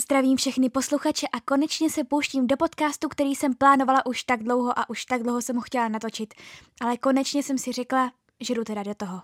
Zdravím všechny posluchače a konečně se pouštím do podcastu, který jsem plánovala už tak dlouho a už tak dlouho jsem ho chtěla natočit. Ale konečně jsem si řekla, že jdu teda do toho.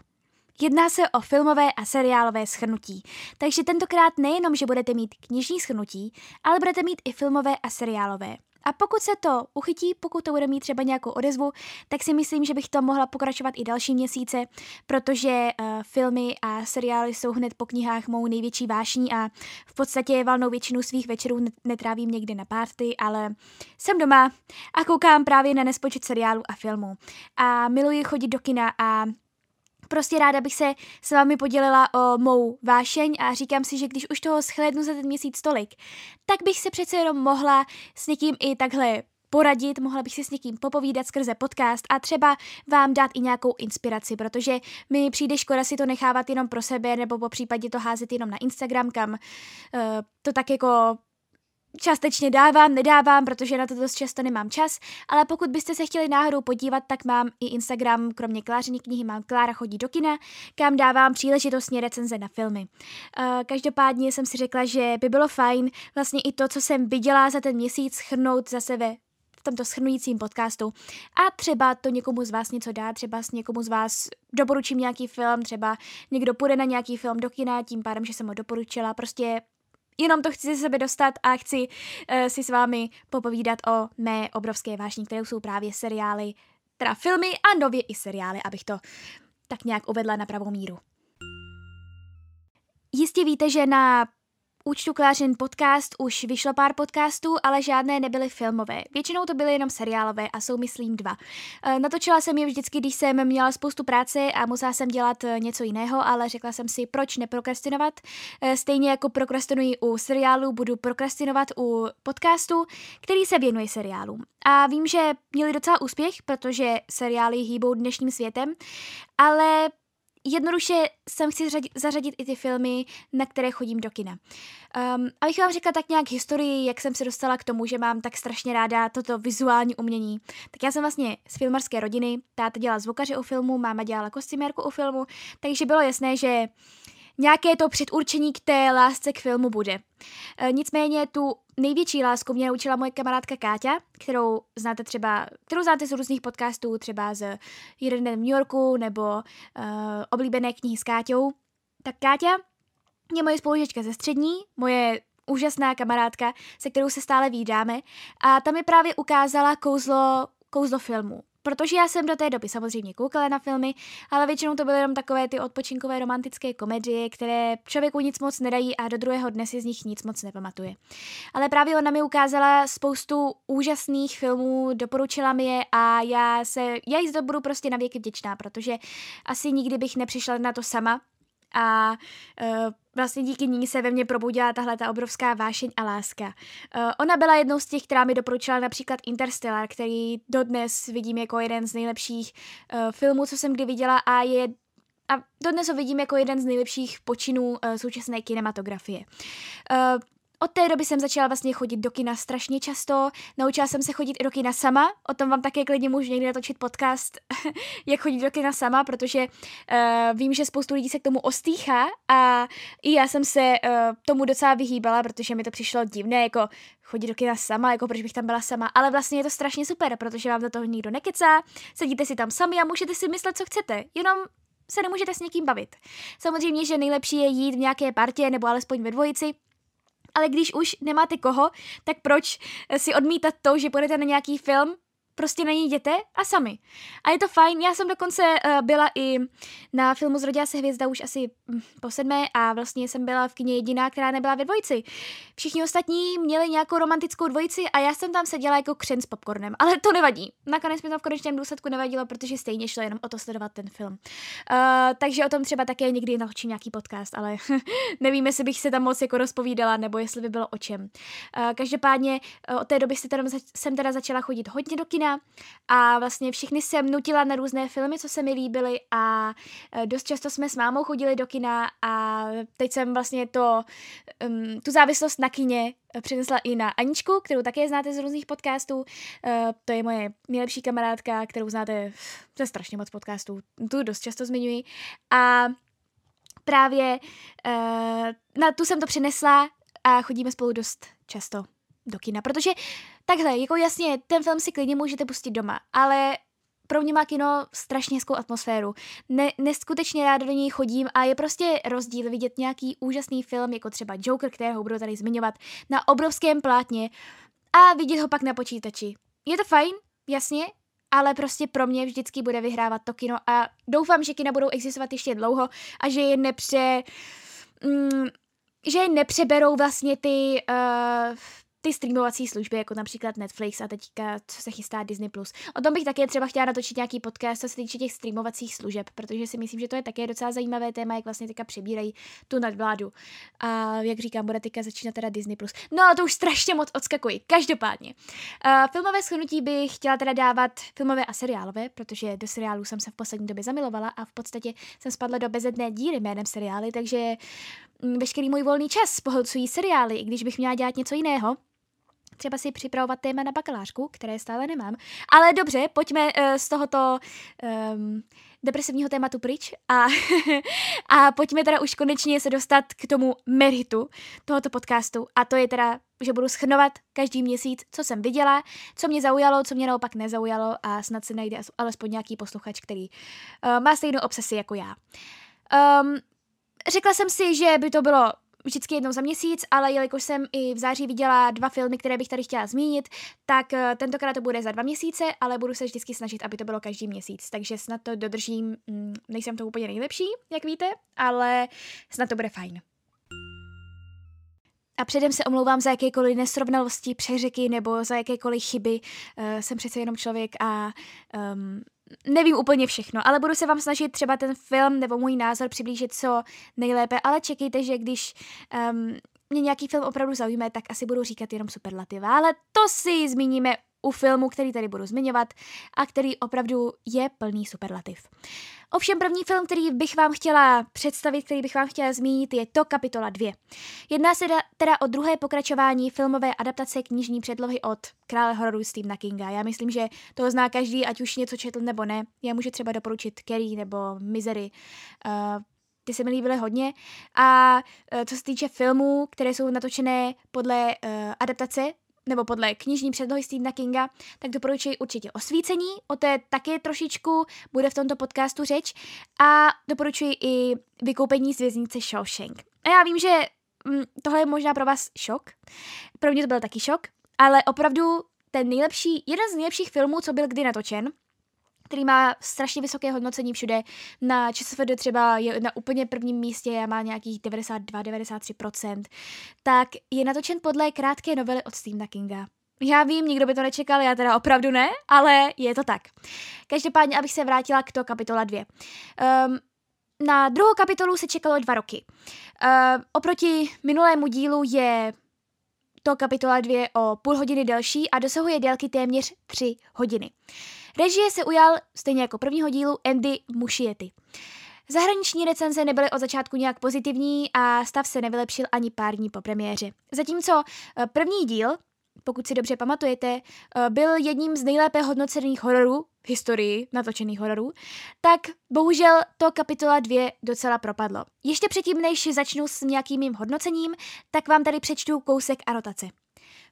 Jedná se o filmové a seriálové schrnutí, takže tentokrát nejenom, že budete mít knižní schrnutí, ale budete mít i filmové a seriálové. A pokud se to uchytí, pokud to bude mít třeba nějakou odezvu, tak si myslím, že bych to mohla pokračovat i další měsíce, protože uh, filmy a seriály jsou hned po knihách mou největší vášní a v podstatě valnou většinu svých večerů netrávím někde na párty, ale jsem doma a koukám právě na nespočet seriálů a filmů. A miluji chodit do kina a prostě ráda bych se s vámi podělila o mou vášeň a říkám si, že když už toho schlédnu za ten měsíc tolik, tak bych se přece jenom mohla s někým i takhle poradit, mohla bych si s někým popovídat skrze podcast a třeba vám dát i nějakou inspiraci, protože mi přijde škoda si to nechávat jenom pro sebe nebo po případě to házet jenom na Instagram, kam uh, to tak jako částečně dávám, nedávám, protože na to dost často nemám čas, ale pokud byste se chtěli náhodou podívat, tak mám i Instagram, kromě Klářiny knihy mám Klára chodí do kina, kam dávám příležitostně recenze na filmy. Uh, každopádně jsem si řekla, že by bylo fajn vlastně i to, co jsem viděla za ten měsíc, schrnout za sebe v tomto schrnujícím podcastu a třeba to někomu z vás něco dá, třeba s někomu z vás doporučím nějaký film, třeba někdo půjde na nějaký film do kina, tím pádem, že jsem ho doporučila, prostě Jenom to chci ze sebe dostat a chci uh, si s vámi popovídat o mé obrovské vášní, které jsou právě seriály, teda filmy a nově i seriály, abych to tak nějak uvedla na pravou míru. Jistě víte, že na účtu Klářin podcast už vyšlo pár podcastů, ale žádné nebyly filmové. Většinou to byly jenom seriálové a jsou myslím dva. E, natočila jsem je vždycky, když jsem měla spoustu práce a musela jsem dělat e, něco jiného, ale řekla jsem si, proč neprokrastinovat. E, stejně jako prokrastinuji u seriálu, budu prokrastinovat u podcastu, který se věnuje seriálům. A vím, že měli docela úspěch, protože seriály hýbou dnešním světem, ale jednoduše jsem chci zařadit, i ty filmy, na které chodím do kina. Um, abych vám řekla tak nějak historii, jak jsem se dostala k tomu, že mám tak strašně ráda toto vizuální umění. Tak já jsem vlastně z filmarské rodiny, táta dělala zvukaře u filmu, máma dělala kostymérku u filmu, takže bylo jasné, že nějaké to předurčení k té lásce k filmu bude. E, nicméně tu největší lásku mě naučila moje kamarádka Káťa, kterou znáte třeba, kterou znáte z různých podcastů, třeba z Jeden den v New Yorku nebo uh, oblíbené knihy s Káťou. Tak Káťa je moje spolužečka ze střední, moje úžasná kamarádka, se kterou se stále vídáme a ta mi právě ukázala kouzlo, kouzlo filmu. Protože já jsem do té doby samozřejmě koukala na filmy, ale většinou to byly jenom takové ty odpočinkové romantické komedie, které člověku nic moc nedají a do druhého dne si z nich nic moc nepamatuje. Ale právě ona mi ukázala spoustu úžasných filmů, doporučila mi je a já se, já jí budu prostě na věky vděčná, protože asi nikdy bych nepřišla na to sama, a uh, vlastně díky ní se ve mně probudila tahle ta obrovská vášeň a láska. Uh, ona byla jednou z těch, která mi doporučila například Interstellar, který dodnes vidím jako jeden z nejlepších uh, filmů, co jsem kdy viděla a je a dodnes ho vidím jako jeden z nejlepších počinů uh, současné kinematografie. Uh, od té doby jsem začala vlastně chodit do kina strašně často, naučila jsem se chodit i do kina sama, o tom vám také klidně můžu někdy natočit podcast, jak chodit do kina sama, protože uh, vím, že spoustu lidí se k tomu ostýchá a i já jsem se uh, tomu docela vyhýbala, protože mi to přišlo divné, jako chodit do kina sama, jako proč bych tam byla sama, ale vlastně je to strašně super, protože vám do toho nikdo nekecá, sedíte si tam sami a můžete si myslet, co chcete, jenom se nemůžete s někým bavit. Samozřejmě, že nejlepší je jít v nějaké partě nebo alespoň ve dvojici, ale když už nemáte koho, tak proč si odmítat to, že půjdete na nějaký film, prostě na ní jděte a sami. A je to fajn, já jsem dokonce uh, byla i na filmu Zrodila se hvězda už asi hm, po sedmé a vlastně jsem byla v kině jediná, která nebyla ve dvojici. Všichni ostatní měli nějakou romantickou dvojici a já jsem tam seděla jako křen s popcornem, ale to nevadí. Nakonec mi to v konečném důsledku nevadilo, protože stejně šlo jenom o to sledovat ten film. Uh, takže o tom třeba také někdy natočím nějaký podcast, ale nevím, jestli bych se tam moc jako rozpovídala, nebo jestli by bylo o čem. Uh, každopádně uh, od té doby se teda, jsem teda začala chodit hodně do kina, kina a vlastně všechny jsem nutila na různé filmy, co se mi líbily a e, dost často jsme s mámou chodili do kina a teď jsem vlastně to, um, tu závislost na kině přinesla i na Aničku, kterou také znáte z různých podcastů. Uh, to je moje nejlepší kamarádka, kterou znáte ze strašně moc podcastů. Tu dost často zmiňuji. A právě uh, na tu jsem to přinesla a chodíme spolu dost často do kina, protože takhle, jako jasně, ten film si klidně můžete pustit doma, ale pro mě má kino strašně hezkou atmosféru. Ne, neskutečně ráda do něj chodím a je prostě rozdíl vidět nějaký úžasný film, jako třeba Joker, kterého budu tady zmiňovat, na obrovském plátně a vidět ho pak na počítači. Je to fajn, jasně, ale prostě pro mě vždycky bude vyhrávat to kino a doufám, že kina budou existovat ještě dlouho a že je nepře... Mm, že je nepřeberou vlastně ty uh, ty streamovací služby, jako například Netflix a teďka, co se chystá Disney+. O tom bych také třeba chtěla natočit nějaký podcast, co se týče těch streamovacích služeb, protože si myslím, že to je také docela zajímavé téma, jak vlastně teďka přebírají tu nadvládu. A jak říkám, bude teďka začínat teda Disney+. No ale to už strašně moc odskakuji. Každopádně. Uh, filmové schrnutí bych chtěla teda dávat filmové a seriálové, protože do seriálů jsem se v poslední době zamilovala a v podstatě jsem spadla do bezedné díry jménem seriály, takže mm, veškerý můj volný čas pohlcují seriály, i když bych měla dělat něco jiného, třeba si připravovat téma na bakalářku, které stále nemám. Ale dobře, pojďme uh, z tohoto um, depresivního tématu pryč a, a pojďme teda už konečně se dostat k tomu meritu tohoto podcastu a to je teda, že budu schrnovat každý měsíc, co jsem viděla, co mě zaujalo, co mě naopak nezaujalo a snad se najde alespoň nějaký posluchač, který uh, má stejnou obsesi jako já. Um, řekla jsem si, že by to bylo vždycky jednou za měsíc, ale jelikož jsem i v září viděla dva filmy, které bych tady chtěla zmínit, tak eh, tentokrát to bude za dva měsíce, ale budu se vždycky snažit, aby to bylo každý měsíc. Takže snad to dodržím, mm, nejsem to úplně nejlepší, jak víte, ale snad to bude fajn. A předem se omlouvám za jakékoliv nesrovnalosti, přeřeky nebo za jakékoliv chyby. Uh, jsem přece jenom člověk a um, nevím úplně všechno, ale budu se vám snažit třeba ten film nebo můj názor přiblížit co nejlépe, ale čekejte, že když um, mě nějaký film opravdu zaujme, tak asi budu říkat jenom superlativa, ale to si zmíníme u filmu, který tady budu zmiňovat a který opravdu je plný superlativ. Ovšem první film, který bych vám chtěla představit, který bych vám chtěla zmínit, je to kapitola 2. Jedná se teda o druhé pokračování filmové adaptace knižní předlohy od krále hororu Stephena Kinga. Já myslím, že to zná každý, ať už něco četl nebo ne. Já můžu třeba doporučit Kerry nebo Misery. Uh, ty se mi líbily hodně. A uh, co se týče filmů, které jsou natočené podle uh, adaptace nebo podle knižní předlohy Stephena Kinga, tak doporučuji určitě osvícení, o té také trošičku bude v tomto podcastu řeč. A doporučuji i vykoupení z věznice Shawshank. A já vím, že hm, tohle je možná pro vás šok, pro mě to byl taky šok, ale opravdu ten nejlepší, jeden z nejlepších filmů, co byl kdy natočen, který má strašně vysoké hodnocení všude. Na ČSFD třeba je na úplně prvním místě a má nějakých 92-93%, tak je natočen podle krátké novely od Stephena Kinga. Já vím, nikdo by to nečekal, já teda opravdu ne, ale je to tak. Každopádně, abych se vrátila k to kapitola 2. Um, ehm, na druhou kapitolu se čekalo dva roky. Uh, oproti minulému dílu je to kapitola 2 o půl hodiny delší a dosahuje délky téměř 3 hodiny. Režie se ujal, stejně jako prvního dílu, Andy Muschietti. Zahraniční recenze nebyly od začátku nějak pozitivní a stav se nevylepšil ani pár dní po premiéře. Zatímco eh, první díl, pokud si dobře pamatujete, eh, byl jedním z nejlépe hodnocených hororů v historii natočených hororů, tak bohužel to kapitola 2 docela propadlo. Ještě předtím, než začnu s nějakým mým hodnocením, tak vám tady přečtu kousek anotace.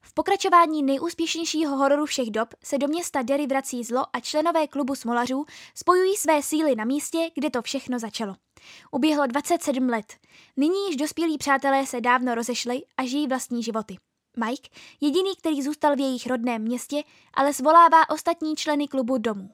V pokračování nejúspěšnějšího hororu všech dob se do města Derry vrací zlo a členové klubu smolařů spojují své síly na místě, kde to všechno začalo. Uběhlo 27 let. Nyní již dospělí přátelé se dávno rozešli a žijí vlastní životy. Mike, jediný, který zůstal v jejich rodném městě, ale svolává ostatní členy klubu domů.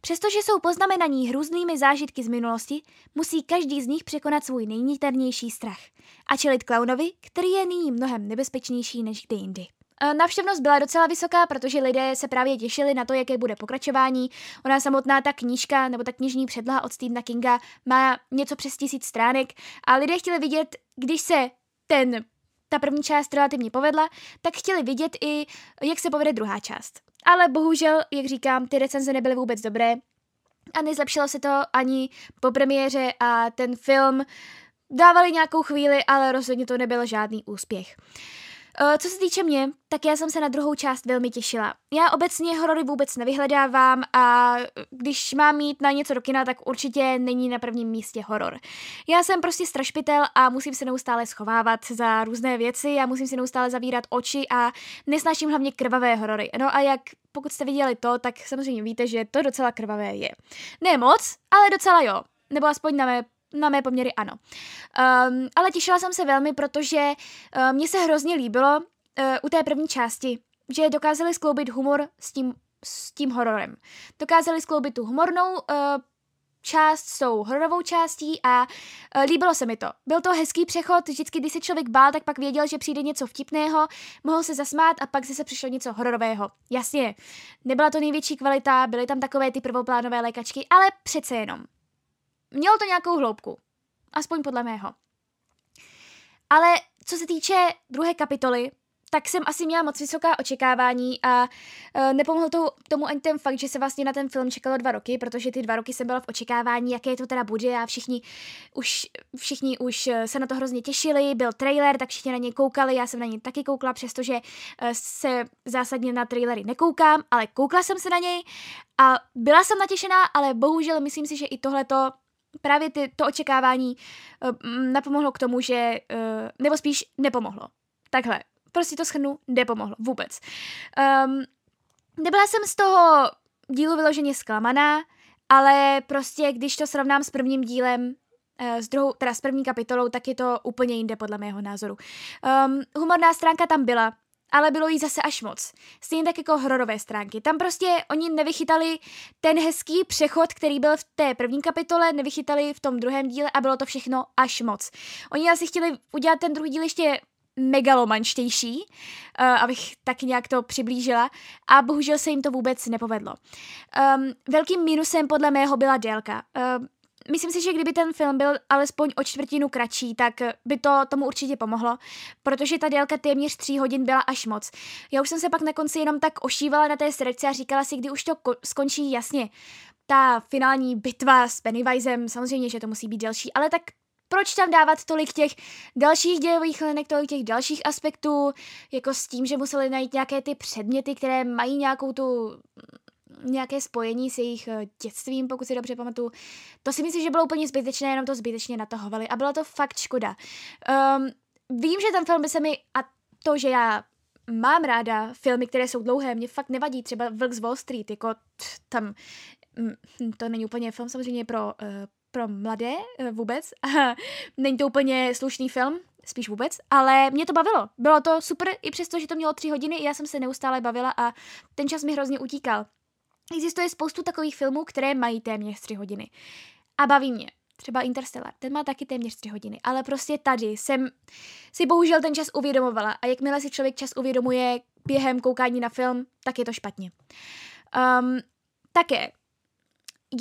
Přestože jsou poznamenaní hrůznými zážitky z minulosti, musí každý z nich překonat svůj nejniternější strach a čelit klaunovi, který je nyní mnohem nebezpečnější než kdy jindy. E, navštěvnost byla docela vysoká, protože lidé se právě těšili na to, jaké bude pokračování. Ona samotná ta knížka nebo ta knižní předloha od Stephena Kinga má něco přes tisíc stránek a lidé chtěli vidět, když se ten ta první část relativně povedla, tak chtěli vidět i, jak se povede druhá část. Ale bohužel, jak říkám, ty recenze nebyly vůbec dobré a nezlepšilo se to ani po premiéře a ten film dávali nějakou chvíli, ale rozhodně to nebyl žádný úspěch. Uh, co se týče mě, tak já jsem se na druhou část velmi těšila. Já obecně horory vůbec nevyhledávám a když mám mít na něco do kina, tak určitě není na prvním místě horor. Já jsem prostě strašpitel a musím se neustále schovávat za různé věci a musím si neustále zavírat oči a nesnáším hlavně krvavé horory. No a jak pokud jste viděli to, tak samozřejmě víte, že to docela krvavé je. Ne moc, ale docela jo. Nebo aspoň na mé na mé poměry ano. Um, ale těšila jsem se velmi, protože uh, mně se hrozně líbilo uh, u té první části, že dokázali skloubit humor s tím, s tím hororem. Dokázali skloubit tu humornou uh, část s tou hororovou částí a uh, líbilo se mi to. Byl to hezký přechod, vždycky, když se člověk bál, tak pak věděl, že přijde něco vtipného, mohl se zasmát a pak se přišlo něco hororového. Jasně, nebyla to největší kvalita, byly tam takové ty prvoplánové lékačky, ale přece jenom mělo to nějakou hloubku. Aspoň podle mého. Ale co se týče druhé kapitoly, tak jsem asi měla moc vysoká očekávání a uh, nepomohl to, tomu ani ten fakt, že se vlastně na ten film čekalo dva roky, protože ty dva roky jsem byla v očekávání, jaké to teda bude a všichni už, všichni už e, se na to hrozně těšili, byl trailer, tak všichni na něj koukali, já jsem na něj taky koukla, přestože uh, se zásadně na trailery nekoukám, ale koukla jsem se na něj a byla jsem natěšená, ale bohužel myslím si, že i tohleto právě ty, to očekávání uh, napomohlo k tomu, že, uh, nebo spíš nepomohlo. Takhle, prostě to schrnu, nepomohlo vůbec. Um, nebyla jsem z toho dílu vyloženě zklamaná, ale prostě když to srovnám s prvním dílem, s druhou, teda s první kapitolou, tak je to úplně jinde podle mého názoru. Um, humorná stránka tam byla, ale bylo jí zase až moc. Stejně tak jako hororové stránky. Tam prostě oni nevychytali ten hezký přechod, který byl v té první kapitole, nevychytali v tom druhém díle a bylo to všechno až moc. Oni asi chtěli udělat ten druhý díl ještě megalomanštější, uh, abych tak nějak to přiblížila a bohužel se jim to vůbec nepovedlo. Um, velkým minusem podle mého byla délka. Uh, myslím si, že kdyby ten film byl alespoň o čtvrtinu kratší, tak by to tomu určitě pomohlo, protože ta délka téměř tří hodin byla až moc. Já už jsem se pak na konci jenom tak ošívala na té srdce a říkala si, kdy už to ko- skončí jasně. Ta finální bitva s Pennywisem, samozřejmě, že to musí být delší, ale tak proč tam dávat tolik těch dalších dějových linek, tolik těch dalších aspektů, jako s tím, že museli najít nějaké ty předměty, které mají nějakou tu nějaké spojení s jejich eh, dětstvím, pokud si dobře pamatuju. To si myslím, že bylo úplně zbytečné, jenom to zbytečně natahovali a bylo to fakt škoda. Um, vím, že ten film by se mi, a to, že já mám ráda filmy, které jsou dlouhé, mě fakt nevadí, třeba Vlk z Wall Street, jako tam, mm, to není úplně film samozřejmě pro, uh, pro mladé uh, vůbec, není to úplně slušný film, spíš vůbec, ale mě to bavilo. Bylo to super, i přesto, že to mělo tři hodiny, já jsem se neustále bavila a ten čas mi hrozně utíkal. Existuje spoustu takových filmů, které mají téměř 3 hodiny. A baví mě. Třeba Interstellar, ten má taky téměř 3 hodiny, ale prostě tady jsem si bohužel ten čas uvědomovala a jakmile si člověk čas uvědomuje během koukání na film, tak je to špatně. Um, také,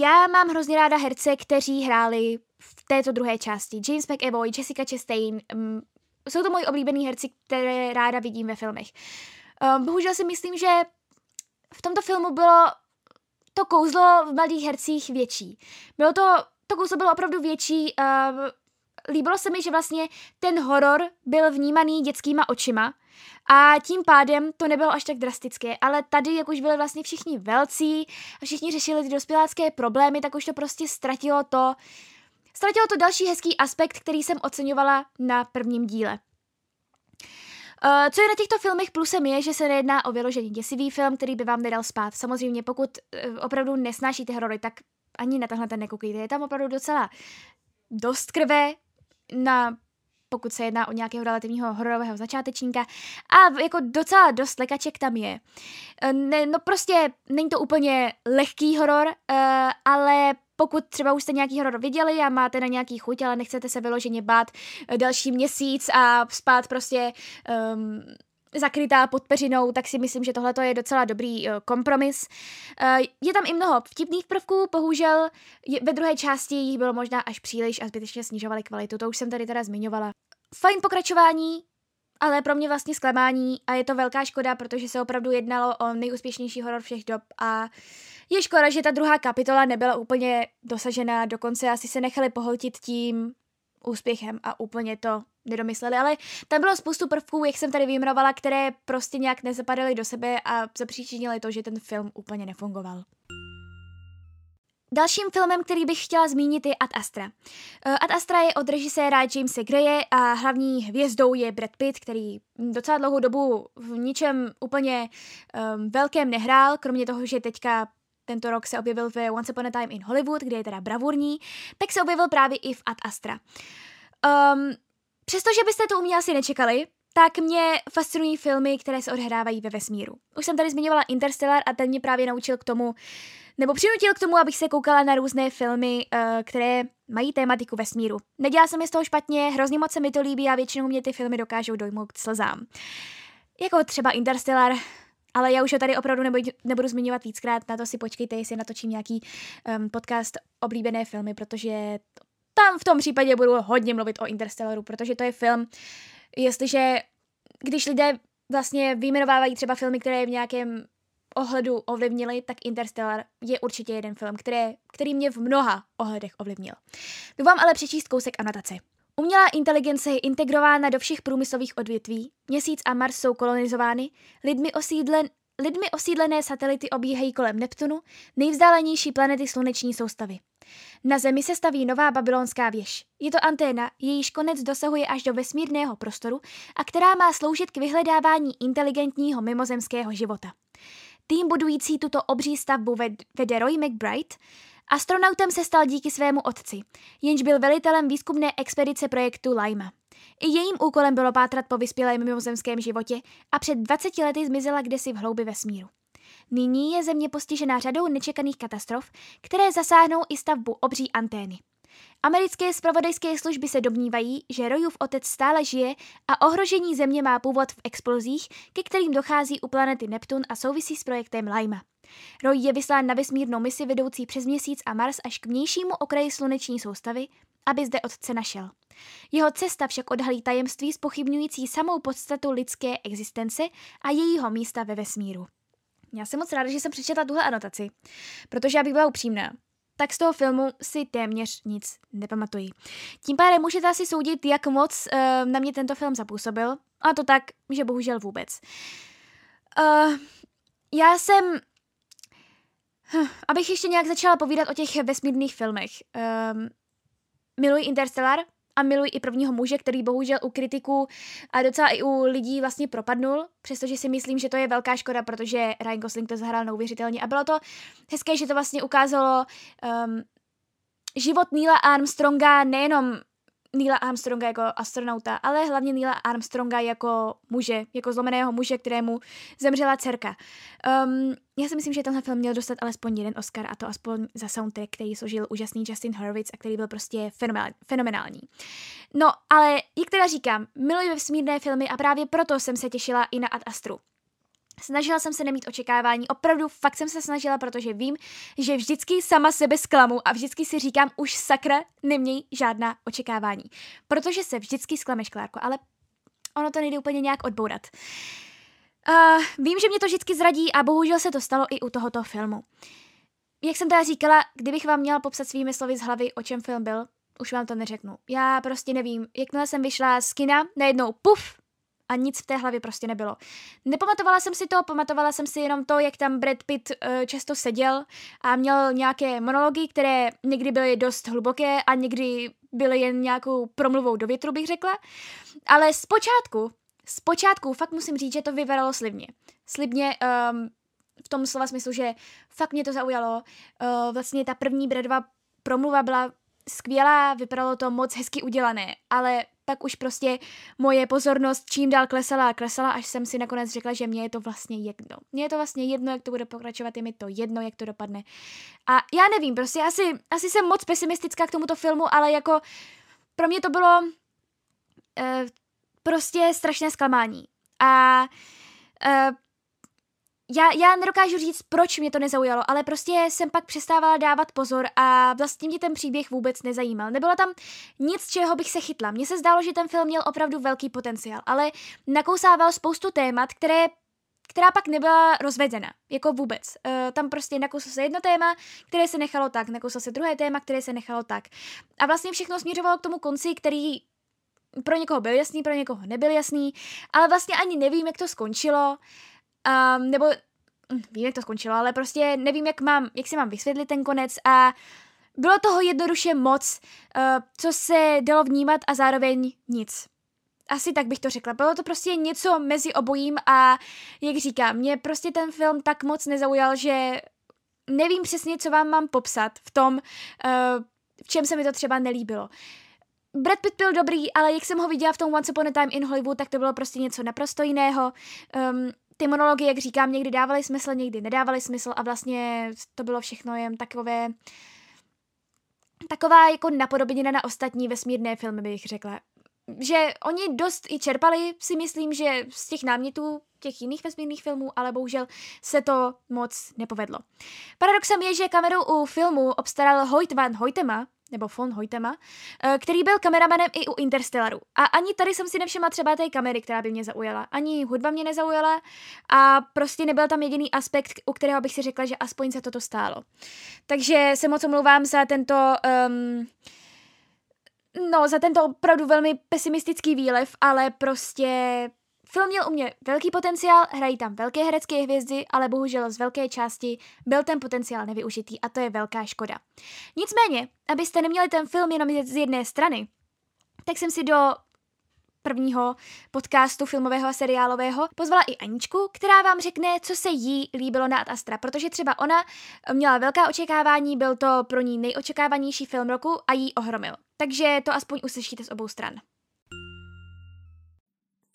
já mám hrozně ráda herce, kteří hráli v této druhé části. James McAvoy, Jessica Chastain, um, jsou to moji oblíbení herci, které ráda vidím ve filmech. Um, bohužel si myslím, že v tomto filmu bylo to kouzlo v mladých hercích větší. Bylo to, to kouzlo bylo opravdu větší, uh, líbilo se mi, že vlastně ten horor byl vnímaný dětskýma očima a tím pádem to nebylo až tak drastické, ale tady, jak už byli vlastně všichni velcí a všichni řešili ty dospělácké problémy, tak už to prostě ztratilo to, ztratilo to další hezký aspekt, který jsem oceňovala na prvním díle. Uh, co je na těchto filmech plusem je, že se nejedná o vyložený děsivý film, který by vám nedal spát. Samozřejmě, pokud uh, opravdu nesnášíte horory, tak ani na tenhle ten nekoukejte. Je tam opravdu docela dost krve na pokud se jedná o nějakého relativního hororového začátečníka. A jako docela dost lekaček tam je. Eh, ne, no prostě není to úplně lehký horor, uh, ale pokud třeba už jste nějaký horor viděli a máte na nějaký chuť, ale nechcete se vyloženě bát eh, další měsíc a spát prostě um, zakrytá pod peřinou, tak si myslím, že tohle je docela dobrý uh, kompromis. Uh, je tam i mnoho vtipných prvků, bohužel ve druhé části jich bylo možná až příliš a zbytečně snižovali kvalitu, to už jsem tady teda zmiňovala. Fajn pokračování, ale pro mě vlastně zklamání a je to velká škoda, protože se opravdu jednalo o nejúspěšnější horor všech dob a je škoda, že ta druhá kapitola nebyla úplně dosažená, dokonce asi se nechali pohltit tím úspěchem a úplně to nedomysleli, ale tam bylo spoustu prvků, jak jsem tady vyjmenovala, které prostě nějak nezapadaly do sebe a zapříčinily to, že ten film úplně nefungoval. Dalším filmem, který bych chtěla zmínit, je Ad Astra. Eh, Ad Astra je od režiséra Jamesa Greje a hlavní hvězdou je Brad Pitt, který docela dlouhou dobu v ničem úplně um, velkém nehrál, kromě toho, že teďka tento rok se objevil v Once Upon a Time in Hollywood, kde je teda bravurní, tak se objevil právě i v Ad Astra. Um, přestože byste to u mě asi nečekali, tak mě fascinují filmy, které se odhrávají ve vesmíru. Už jsem tady zmiňovala Interstellar a ten mě právě naučil k tomu, nebo přinutil k tomu, abych se koukala na různé filmy, uh, které mají tématiku vesmíru. Nedělá se mi z toho špatně, hrozně moc se mi to líbí a většinou mě ty filmy dokážou dojmout k slzám. Jako třeba Interstellar, ale já už ho tady opravdu nebudu, nebudu zmiňovat víckrát, na to si počkejte, jestli natočím nějaký um, podcast oblíbené filmy, protože tam v tom případě budu hodně mluvit o Interstellaru, protože to je film, jestliže, když lidé vlastně vyjmenovávají třeba filmy, které v nějakém ohledu ovlivnili, tak Interstellar je určitě jeden film, které, který mě v mnoha ohledech ovlivnil. Jdu vám ale přečíst kousek anotace. Umělá inteligence je integrována do všech průmyslových odvětví, Měsíc a Mars jsou kolonizovány, lidmi, osídlen, lidmi osídlené satelity obíhají kolem Neptunu, nejvzdálenější planety sluneční soustavy. Na Zemi se staví nová babylonská věž. Je to anténa, jejíž konec dosahuje až do vesmírného prostoru a která má sloužit k vyhledávání inteligentního mimozemského života. Tým budující tuto obří stavbu vede Roy McBride. Astronautem se stal díky svému otci, jenž byl velitelem výzkumné expedice projektu Lima. I jejím úkolem bylo pátrat po vyspělém mimozemském životě a před 20 lety zmizela kdesi v hloubi vesmíru. Nyní je země postižená řadou nečekaných katastrof, které zasáhnou i stavbu obří antény. Americké zpravodajské služby se domnívají, že Rojův otec stále žije a ohrožení země má původ v explozích, ke kterým dochází u planety Neptun a souvisí s projektem Lima. Roy je vyslán na vesmírnou misi vedoucí přes měsíc a Mars až k vnějšímu okraji sluneční soustavy, aby zde otce našel. Jeho cesta však odhalí tajemství spochybňující samou podstatu lidské existence a jejího místa ve vesmíru. Já jsem moc ráda, že jsem přečetla tuhle anotaci, protože já bych byla upřímná tak z toho filmu si téměř nic nepamatuji. Tím pádem můžete asi soudit, jak moc uh, na mě tento film zapůsobil, a to tak, že bohužel vůbec. Uh, já jsem... Hm, abych ještě nějak začala povídat o těch vesmírných filmech. Um, miluji Interstellar, a miluji i prvního muže, který bohužel u kritiků a docela i u lidí vlastně propadnul, přestože si myslím, že to je velká škoda, protože Ryan Gosling to zahrál neuvěřitelně a bylo to hezké, že to vlastně ukázalo um, život Neila Armstronga nejenom Neila Armstronga jako astronauta, ale hlavně Neila Armstronga jako muže, jako zlomeného muže, kterému zemřela dcerka. Um, já si myslím, že tenhle film měl dostat alespoň jeden Oscar a to aspoň za soundtrack, který složil úžasný Justin Hurwitz a který byl prostě fenomenální. No, ale jak teda říkám, miluji vesmírné filmy a právě proto jsem se těšila i na Ad Astru. Snažila jsem se nemít očekávání, opravdu fakt jsem se snažila, protože vím, že vždycky sama sebe zklamu a vždycky si říkám, už sakra, neměj žádná očekávání. Protože se vždycky sklameš, Klárko, ale ono to nejde úplně nějak odbourat. Uh, vím, že mě to vždycky zradí a bohužel se to stalo i u tohoto filmu. Jak jsem teda říkala, kdybych vám měla popsat svými slovy z hlavy, o čem film byl, už vám to neřeknu. Já prostě nevím. Jakmile jsem vyšla z kina, najednou puf, a nic v té hlavě prostě nebylo. Nepamatovala jsem si to, pamatovala jsem si jenom to, jak tam Brad Pitt uh, často seděl a měl nějaké monology, které někdy byly dost hluboké a někdy byly jen nějakou promluvou do větru, bych řekla. Ale zpočátku, zpočátku fakt musím říct, že to vypadalo slibně. Slibně um, v tom slova smyslu, že fakt mě to zaujalo. Uh, vlastně ta první Bradova promluva byla skvělá, vypadalo to moc hezky udělané, ale pak už prostě moje pozornost čím dál klesala a klesala, až jsem si nakonec řekla, že mě je to vlastně jedno. Mně je to vlastně jedno, jak to bude pokračovat, je mi to jedno, jak to dopadne. A já nevím, prostě asi, asi jsem moc pesimistická k tomuto filmu, ale jako pro mě to bylo uh, prostě strašné zklamání. A uh, já, já nedokážu říct, proč mě to nezaujalo, ale prostě jsem pak přestávala dávat pozor a vlastně mě ten příběh vůbec nezajímal. Nebylo tam nic, čeho bych se chytla. Mně se zdálo, že ten film měl opravdu velký potenciál, ale nakousával spoustu témat, které která pak nebyla rozvedena, jako vůbec. Uh, tam prostě nakouslo se jedno téma, které se nechalo tak, nakouslo se druhé téma, které se nechalo tak. A vlastně všechno směřovalo k tomu konci, který pro někoho byl jasný, pro někoho nebyl jasný, ale vlastně ani nevím, jak to skončilo, um, nebo hm, vím, jak to skončilo, ale prostě nevím, jak, mám, jak si mám vysvětlit ten konec a bylo toho jednoduše moc, uh, co se dalo vnímat a zároveň nic. Asi tak bych to řekla. Bylo to prostě něco mezi obojím a jak říkám, mě prostě ten film tak moc nezaujal, že nevím přesně, co vám mám popsat v tom, uh, v čem se mi to třeba nelíbilo. Brad Pitt byl dobrý, ale jak jsem ho viděla v tom Once Upon a Time in Hollywood, tak to bylo prostě něco naprosto jiného. Um, ty monology, jak říkám, někdy dávaly smysl, někdy nedávaly smysl a vlastně to bylo všechno jen takové taková jako napodobenina na ostatní vesmírné filmy, bych řekla. Že oni dost i čerpali, si myslím, že z těch námětů těch jiných vesmírných filmů, ale bohužel se to moc nepovedlo. Paradoxem je, že kameru u filmu obstaral Hoyt van Hoytema, nebo von Hoytema, eh, který byl kameramanem i u Interstellaru. A ani tady jsem si nevšimla třeba té kamery, která by mě zaujala. Ani hudba mě nezaujala a prostě nebyl tam jediný aspekt, u kterého bych si řekla, že aspoň se toto stálo. Takže se moc omlouvám za tento... Um, no, za tento opravdu velmi pesimistický výlev, ale prostě Film měl u mě velký potenciál, hrají tam velké herecké hvězdy, ale bohužel z velké části byl ten potenciál nevyužitý a to je velká škoda. Nicméně, abyste neměli ten film jenom z jedné strany, tak jsem si do prvního podcastu filmového a seriálového pozvala i Aničku, která vám řekne, co se jí líbilo na Ad Astra, protože třeba ona měla velká očekávání, byl to pro ní nejočekávanější film roku a jí ohromil. Takže to aspoň uslyšíte z obou stran.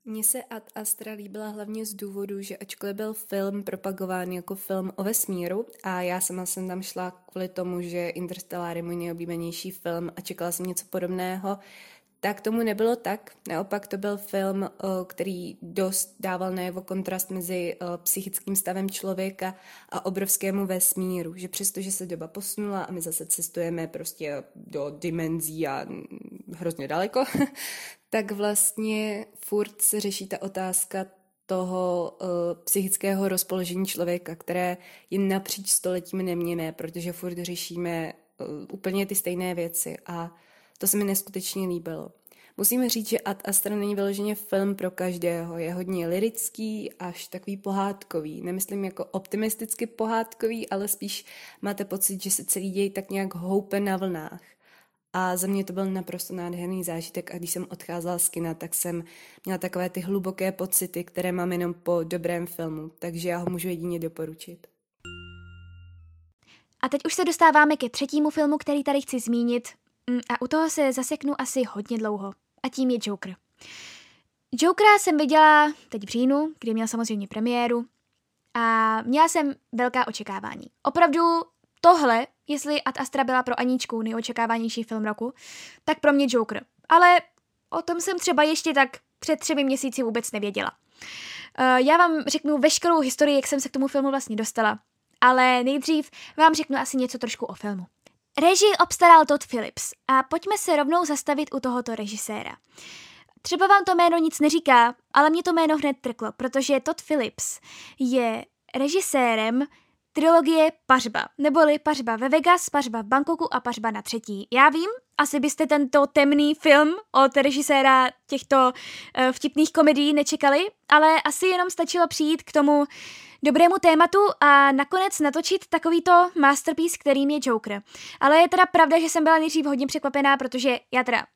Mně se Ad Astra líbila hlavně z důvodu, že ačkoliv byl film propagován jako film o vesmíru a já sama jsem tam šla kvůli tomu, že Interstellar je můj nejoblíbenější film a čekala jsem něco podobného, tak tomu nebylo tak. Naopak to byl film, který dost dával najevo kontrast mezi psychickým stavem člověka a obrovskému vesmíru. Že přestože se doba posunula a my zase cestujeme prostě do dimenzí a hrozně daleko, tak vlastně furt se řeší ta otázka toho uh, psychického rozpoložení člověka, které je napříč stoletími neměné, protože furt řešíme uh, úplně ty stejné věci a to se mi neskutečně líbilo. Musím říct, že Ad Astra není vyloženě film pro každého. Je hodně lirický, až takový pohádkový. Nemyslím jako optimisticky pohádkový, ale spíš máte pocit, že se celý děj tak nějak houpe na vlnách. A za mě to byl naprosto nádherný zážitek a když jsem odcházela z kina, tak jsem měla takové ty hluboké pocity, které mám jenom po dobrém filmu, takže já ho můžu jedině doporučit. A teď už se dostáváme ke třetímu filmu, který tady chci zmínit a u toho se zaseknu asi hodně dlouho a tím je Joker. Jokera jsem viděla teď v říjnu, kdy měl samozřejmě premiéru a měla jsem velká očekávání. Opravdu tohle, jestli Ad Astra byla pro Aničku nejočekávanější film roku, tak pro mě Joker. Ale o tom jsem třeba ještě tak před třemi měsíci vůbec nevěděla. Uh, já vám řeknu veškerou historii, jak jsem se k tomu filmu vlastně dostala, ale nejdřív vám řeknu asi něco trošku o filmu. Režii obstaral Todd Phillips a pojďme se rovnou zastavit u tohoto režiséra. Třeba vám to jméno nic neříká, ale mě to jméno hned trklo, protože Todd Phillips je režisérem trilogie Pařba, neboli Pařba ve Vegas, Pařba v Bangkoku a Pařba na třetí. Já vím, asi byste tento temný film od režiséra těchto uh, vtipných komedií nečekali, ale asi jenom stačilo přijít k tomu dobrému tématu a nakonec natočit takovýto masterpiece, kterým je Joker. Ale je teda pravda, že jsem byla nejdřív hodně překvapená, protože já teda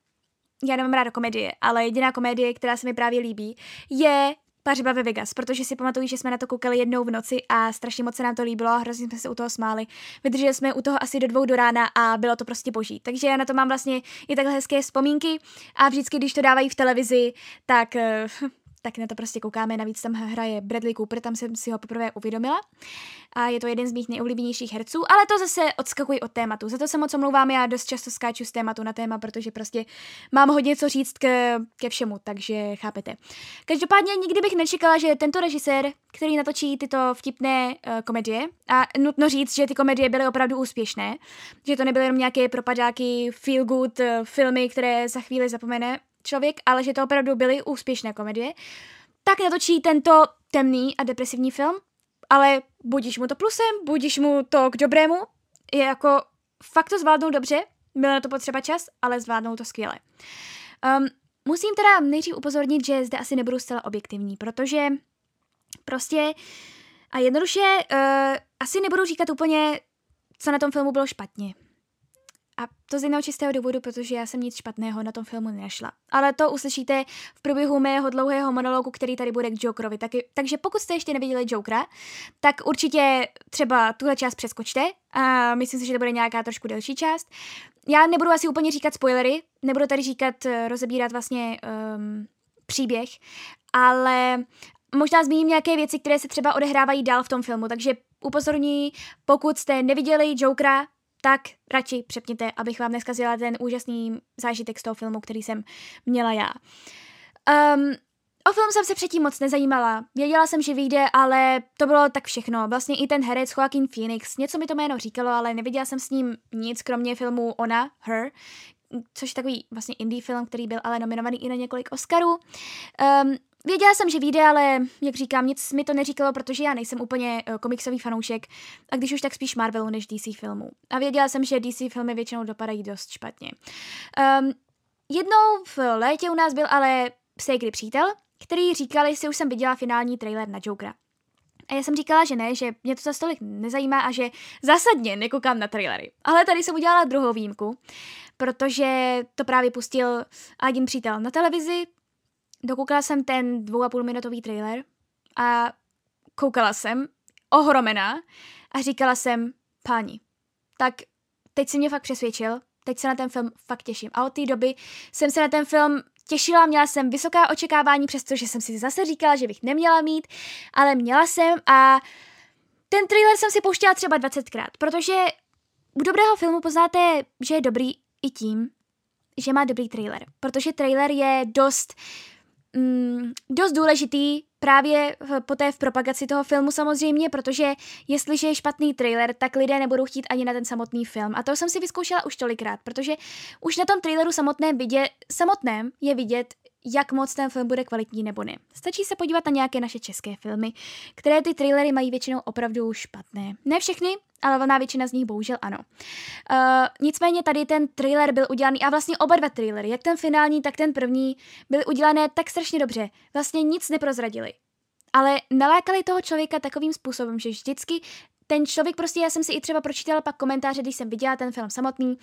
já nemám ráda komedie, ale jediná komedie, která se mi právě líbí, je Pařba ve Vegas, protože si pamatuju, že jsme na to koukali jednou v noci a strašně moc se nám to líbilo a hrozně jsme se u toho smáli. Vydrželi jsme u toho asi do dvou do rána a bylo to prostě boží. Takže já na to mám vlastně i takhle hezké vzpomínky a vždycky, když to dávají v televizi, tak uh, tak na to prostě koukáme. Navíc tam hraje Bradley Cooper, tam jsem si ho poprvé uvědomila. A je to jeden z mých nejoblíbenějších herců, ale to zase odskakuji od tématu. Za to se moc omlouvám, já dost často skáču z tématu na téma, protože prostě mám hodně co říct ke, ke všemu, takže chápete. Každopádně nikdy bych nečekala, že tento režisér, který natočí tyto vtipné uh, komedie, a nutno říct, že ty komedie byly opravdu úspěšné, že to nebyly jenom nějaké propadáky, feel good uh, filmy, které za chvíli zapomene, člověk, ale že to opravdu byly úspěšné komedie, tak natočí tento temný a depresivní film, ale budíš mu to plusem, budíš mu to k dobrému, je jako fakt to zvládnou dobře, byl na to potřeba čas, ale zvládnou to skvěle. Um, musím teda nejdřív upozornit, že zde asi nebudu zcela objektivní, protože prostě a jednoduše uh, asi nebudu říkat úplně, co na tom filmu bylo špatně. A to z jednoho čistého důvodu, protože já jsem nic špatného na tom filmu nenašla. Ale to uslyšíte v průběhu mého dlouhého monologu, který tady bude k Jokerovi. Tak, takže pokud jste ještě neviděli Jokera, tak určitě třeba tuhle část přeskočte. A myslím si, že to bude nějaká trošku delší část. Já nebudu asi úplně říkat spoilery, nebudu tady říkat, eh, rozebírat vlastně um, příběh, ale možná zmíním nějaké věci, které se třeba odehrávají dál v tom filmu, takže upozorní, pokud jste neviděli Jokera, tak radši přepněte, abych vám neskazila ten úžasný zážitek z toho filmu, který jsem měla já. Um, o film jsem se předtím moc nezajímala. Věděla jsem, že vyjde, ale to bylo tak všechno. Vlastně i ten herec Joaquin Phoenix, něco mi to jméno říkalo, ale neviděla jsem s ním nic, kromě filmu Ona, Her, což je takový vlastně indie film, který byl ale nominovaný i na několik Oscarů. Um, Věděla jsem, že vyjde, ale jak říkám, nic mi to neříkalo, protože já nejsem úplně uh, komiksový fanoušek a když už tak spíš Marvelu než DC filmů. A věděla jsem, že DC filmy většinou dopadají dost špatně. Um, jednou v létě u nás byl ale Psejkry přítel, který říkal, jestli už jsem viděla finální trailer na Jokera. A já jsem říkala, že ne, že mě to za stolik nezajímá a že zásadně nekoukám na trailery. Ale tady jsem udělala druhou výjimku, protože to právě pustil Agin přítel na televizi, dokoukala jsem ten dvou a půl minutový trailer a koukala jsem, ohromená, a říkala jsem, páni, tak teď si mě fakt přesvědčil, teď se na ten film fakt těším. A od té doby jsem se na ten film těšila, měla jsem vysoká očekávání, přestože jsem si zase říkala, že bych neměla mít, ale měla jsem a ten trailer jsem si pouštěla třeba 20krát, protože u dobrého filmu poznáte, že je dobrý i tím, že má dobrý trailer, protože trailer je dost mm, dost důležitý právě v, poté v propagaci toho filmu samozřejmě, protože jestliže je špatný trailer, tak lidé nebudou chtít ani na ten samotný film. A to jsem si vyzkoušela už tolikrát, protože už na tom traileru samotném, vidět, samotném je vidět, jak moc ten film bude kvalitní nebo ne. Stačí se podívat na nějaké naše české filmy, které ty trailery mají většinou opravdu špatné. Ne všechny, ale velná většina z nich bohužel ano. Uh, nicméně tady ten trailer byl udělaný, a vlastně oba dva trailery, jak ten finální, tak ten první, byly udělané tak strašně dobře. Vlastně nic neprozradili. Ale nalákali toho člověka takovým způsobem, že vždycky ten člověk prostě, já jsem si i třeba pročítala pak komentáře, když jsem viděla ten film samotný,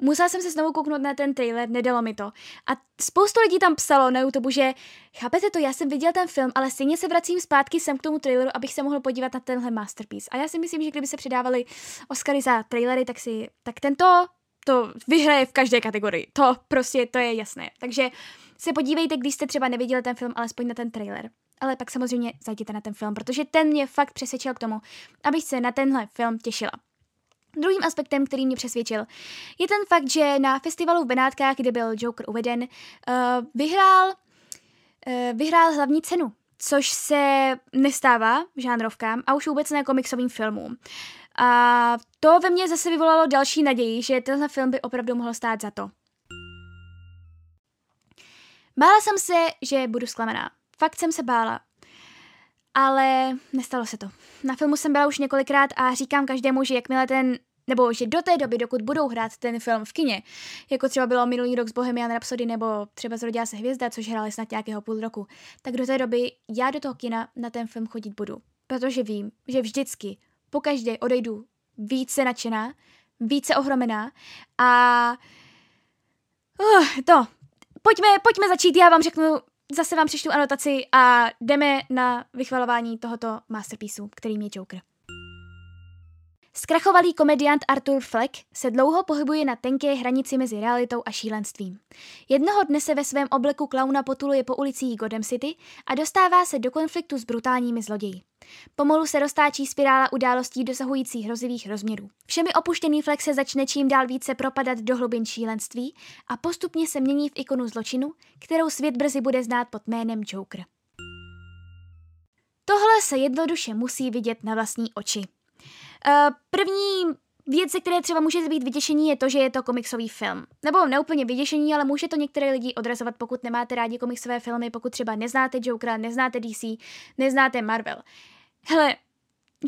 musela jsem se znovu kouknout na ten trailer, nedalo mi to. A spoustu lidí tam psalo na YouTube, že chápete to, já jsem viděl ten film, ale stejně se vracím zpátky sem k tomu traileru, abych se mohl podívat na tenhle masterpiece. A já si myslím, že kdyby se předávali Oscary za trailery, tak si, tak tento to vyhraje v každé kategorii. To prostě, to je jasné. Takže se podívejte, když jste třeba neviděli ten film, alespoň na ten trailer ale pak samozřejmě zajděte na ten film, protože ten mě fakt přesvědčil k tomu, abych se na tenhle film těšila. Druhým aspektem, který mě přesvědčil, je ten fakt, že na festivalu v Benátkách, kde byl Joker uveden, uh, vyhrál, uh, vyhrál hlavní cenu, což se nestává žánrovkám a už vůbec ne komiksovým filmům. A to ve mně zase vyvolalo další naději, že tenhle film by opravdu mohl stát za to. Bála jsem se, že budu zklamaná. Fakt jsem se bála. Ale nestalo se to. Na filmu jsem byla už několikrát a říkám každému, že jakmile ten nebo že do té doby, dokud budou hrát ten film v kině, jako třeba bylo minulý rok z Bohemian Rhapsody nebo třeba Zrodila se hvězda, což hráli snad nějakého půl roku, tak do té doby já do toho kina na ten film chodit budu. Protože vím, že vždycky, po každé odejdu více nadšená, více ohromená a uh, to, pojďme, pojďme začít, já vám řeknu zase vám přečtu anotaci a jdeme na vychvalování tohoto masterpieceu, kterým je Joker. Zkrachovalý komediant Arthur Fleck se dlouho pohybuje na tenké hranici mezi realitou a šílenstvím. Jednoho dne se ve svém obleku klauna potuluje po ulicích Godem City a dostává se do konfliktu s brutálními zloději. Pomalu se roztáčí spirála událostí dosahující hrozivých rozměrů. Všemi opuštěný Fleck se začne čím dál více propadat do hlubin šílenství a postupně se mění v ikonu zločinu, kterou svět brzy bude znát pod jménem Joker. Tohle se jednoduše musí vidět na vlastní oči. Uh, první věc, které třeba můžete být vyděšení, je to, že je to komiksový film. Nebo neúplně vyděšení, ale může to některé lidi odrazovat, pokud nemáte rádi komiksové filmy, pokud třeba neznáte Jokera, neznáte DC, neznáte Marvel. Hele,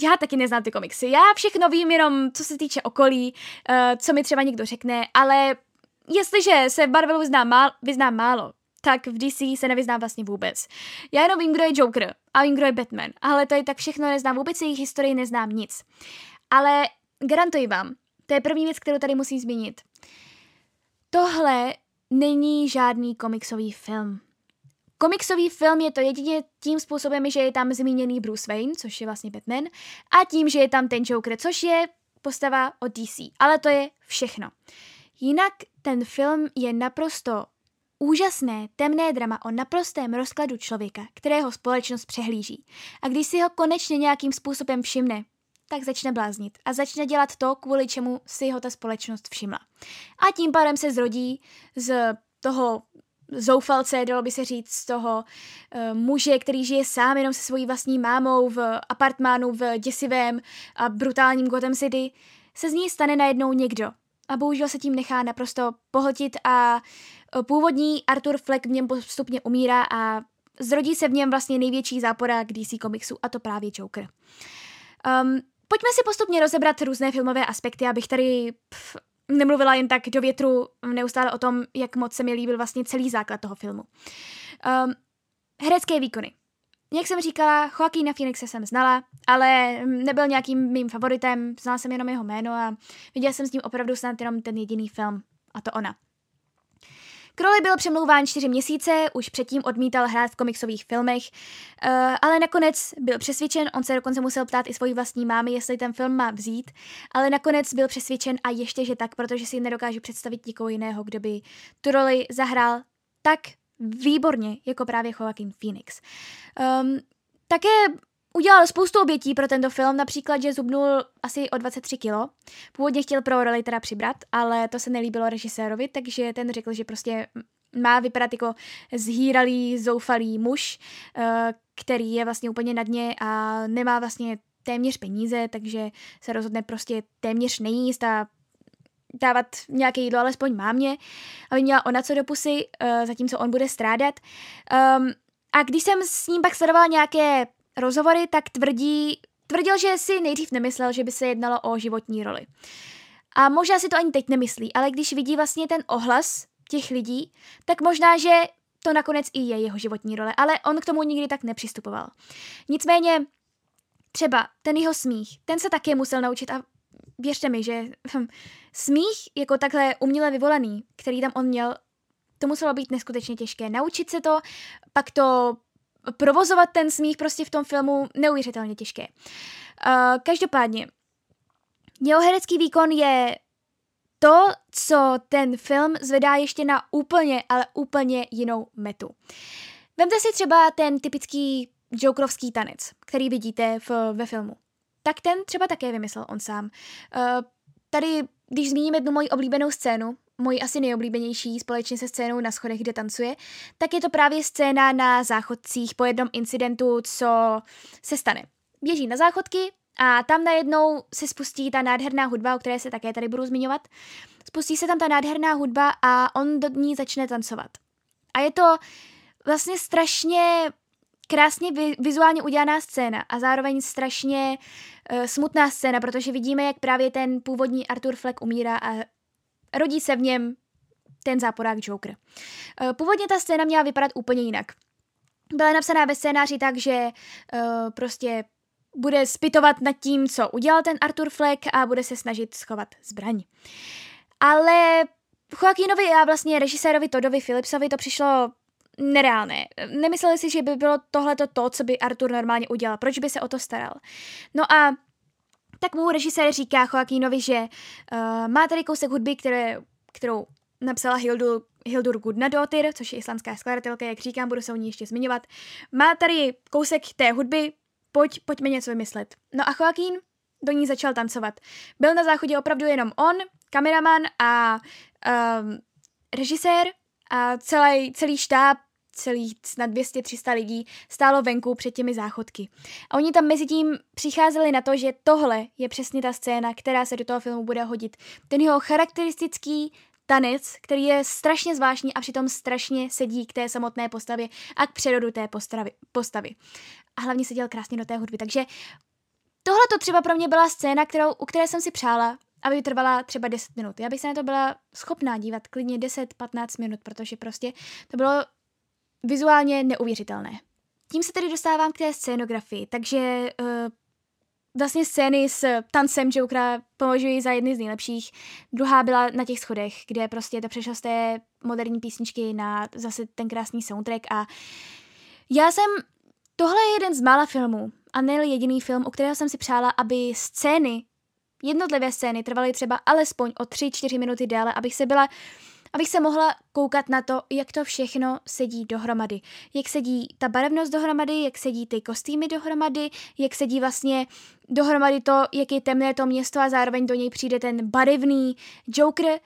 já taky neznám ty komiksy. Já všechno vím jenom, co se týče okolí, uh, co mi třeba někdo řekne, ale jestliže se v Marvelu vyznám, málo, vyznám málo, tak v DC se nevyznám vlastně vůbec. Já jenom vím, kdo je Joker a vím, kdo je Batman, ale to je tak všechno, neznám vůbec jejich historii, neznám nic. Ale garantuji vám, to je první věc, kterou tady musím zmínit. Tohle není žádný komiksový film. Komiksový film je to jedině tím způsobem, že je tam zmíněný Bruce Wayne, což je vlastně Batman, a tím, že je tam ten Joker, což je postava od DC. Ale to je všechno. Jinak ten film je naprosto úžasné, temné drama o naprostém rozkladu člověka, kterého společnost přehlíží. A když si ho konečně nějakým způsobem všimne, tak začne bláznit a začne dělat to, kvůli čemu si ho ta společnost všimla. A tím pádem se zrodí z toho zoufalce, dalo by se říct, z toho uh, muže, který žije sám jenom se svojí vlastní mámou v apartmánu v děsivém a brutálním Gotham City, se z ní stane najednou někdo. A bohužel se tím nechá naprosto pohltit a uh, původní Arthur Fleck v něm postupně umírá a zrodí se v něm vlastně největší zápora DC komiksu a to právě Joker. Um, pojďme si postupně rozebrat různé filmové aspekty, abych tady pf, nemluvila jen tak do větru neustále o tom, jak moc se mi líbil vlastně celý základ toho filmu. Um, herecké výkony. Jak jsem říkala, Joaquina Phoenixe jsem znala, ale nebyl nějakým mým favoritem, znala jsem jenom jeho jméno a viděla jsem s ním opravdu snad jenom ten jediný film, a to ona. Crowley byl přemlouván čtyři měsíce, už předtím odmítal hrát v komiksových filmech, uh, ale nakonec byl přesvědčen, on se dokonce musel ptát i svojí vlastní mámy, jestli ten film má vzít, ale nakonec byl přesvědčen a ještě, že tak, protože si nedokážu představit nikoho jiného, kdo by tu roli zahrál tak výborně, jako právě Joaquin Phoenix. Um, také Udělal spoustu obětí pro tento film, například, že zubnul asi o 23 kilo. Původně chtěl pro roli teda přibrat, ale to se nelíbilo režisérovi, takže ten řekl, že prostě má vypadat jako zhýralý, zoufalý muž, eh, který je vlastně úplně na dně a nemá vlastně téměř peníze, takže se rozhodne prostě téměř nejíst a dávat nějaké jídlo alespoň mámě, aby měla ona co do pusy, eh, zatímco on bude strádat. Um, a když jsem s ním pak sledovala nějaké rozhovory, tak tvrdí, tvrdil, že si nejdřív nemyslel, že by se jednalo o životní roli. A možná si to ani teď nemyslí, ale když vidí vlastně ten ohlas těch lidí, tak možná, že to nakonec i je jeho životní role, ale on k tomu nikdy tak nepřistupoval. Nicméně třeba ten jeho smích, ten se také musel naučit a věřte mi, že hm, smích jako takhle uměle vyvolaný, který tam on měl, to muselo být neskutečně těžké. Naučit se to, pak to provozovat ten smích prostě v tom filmu neuvěřitelně těžké. Uh, každopádně, jeho herecký výkon je to, co ten film zvedá ještě na úplně, ale úplně jinou metu. Vemte si třeba ten typický Jokerovský tanec, který vidíte v, ve filmu. Tak ten třeba také vymyslel on sám. Uh, tady, když zmíníme jednu moji oblíbenou scénu, moji asi nejoblíbenější společně se scénou na schodech, kde tancuje, tak je to právě scéna na záchodcích po jednom incidentu, co se stane. Běží na záchodky a tam najednou se spustí ta nádherná hudba, o které se také tady budu zmiňovat. Spustí se tam ta nádherná hudba a on do ní začne tancovat. A je to vlastně strašně krásně vizuálně udělaná scéna a zároveň strašně uh, smutná scéna, protože vidíme, jak právě ten původní Arthur Fleck umírá a rodí se v něm ten záporák Joker. Eh, původně ta scéna měla vypadat úplně jinak. Byla napsaná ve scénáři tak, že uh, prostě bude spitovat nad tím, co udělal ten Arthur Fleck a bude se snažit schovat zbraň. Ale Joaquinovi a vlastně režisérovi Todovi Philipsovi to přišlo nereálné. Nemysleli si, že by bylo tohleto to, co by Arthur normálně udělal. Proč by se o to staral? No a tak mu režisér říká Joaquinovi, že uh, má tady kousek hudby, které, kterou napsala Hildur, Hildur Gudnadottir, což je islandská skladatelka, jak říkám, budu se o ní ještě zmiňovat. Má tady kousek té hudby, pojď, pojďme něco vymyslet. No a Joaquín do ní začal tancovat. Byl na záchodě opravdu jenom on, kameraman a um, režisér a celý, celý štáb celých snad 200-300 lidí stálo venku před těmi záchodky. A oni tam mezi tím přicházeli na to, že tohle je přesně ta scéna, která se do toho filmu bude hodit. Ten jeho charakteristický tanec, který je strašně zvláštní a přitom strašně sedí k té samotné postavě a k přerodu té postavy. postavy. A hlavně seděl krásně do té hudby. Takže tohle to třeba pro mě byla scéna, kterou, u které jsem si přála, aby trvala třeba 10 minut. Já bych se na to byla schopná dívat klidně 10-15 minut, protože prostě to bylo vizuálně neuvěřitelné. Tím se tedy dostávám k té scénografii, takže uh, vlastně scény s tancem Jokera považuji za jedny z nejlepších. Druhá byla na těch schodech, kde prostě to přešlo z té moderní písničky na zase ten krásný soundtrack a já jsem, tohle je jeden z mála filmů a ne jediný film, u kterého jsem si přála, aby scény, jednotlivé scény trvaly třeba alespoň o 3-4 minuty déle, abych se byla abych se mohla koukat na to, jak to všechno sedí dohromady. Jak sedí ta barevnost dohromady, jak sedí ty kostýmy dohromady, jak sedí vlastně dohromady to, jak je temné to město a zároveň do něj přijde ten barevný Joker.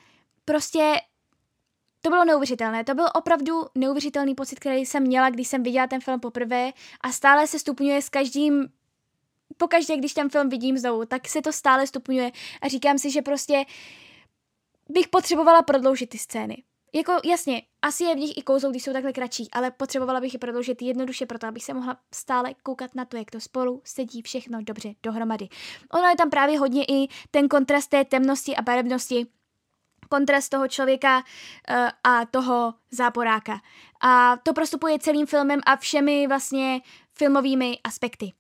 Prostě to bylo neuvěřitelné. To byl opravdu neuvěřitelný pocit, který jsem měla, když jsem viděla ten film poprvé a stále se stupňuje s každým pokaždé, když ten film vidím znovu, tak se to stále stupňuje a říkám si, že prostě bych potřebovala prodloužit ty scény. Jako jasně, asi je v nich i kouzlo, když jsou takhle kratší, ale potřebovala bych je prodloužit jednoduše proto, abych se mohla stále koukat na to, jak to spolu sedí všechno dobře dohromady. Ono je tam právě hodně i ten kontrast té temnosti a barevnosti, kontrast toho člověka uh, a toho záporáka. A to prostupuje celým filmem a všemi vlastně filmovými aspekty.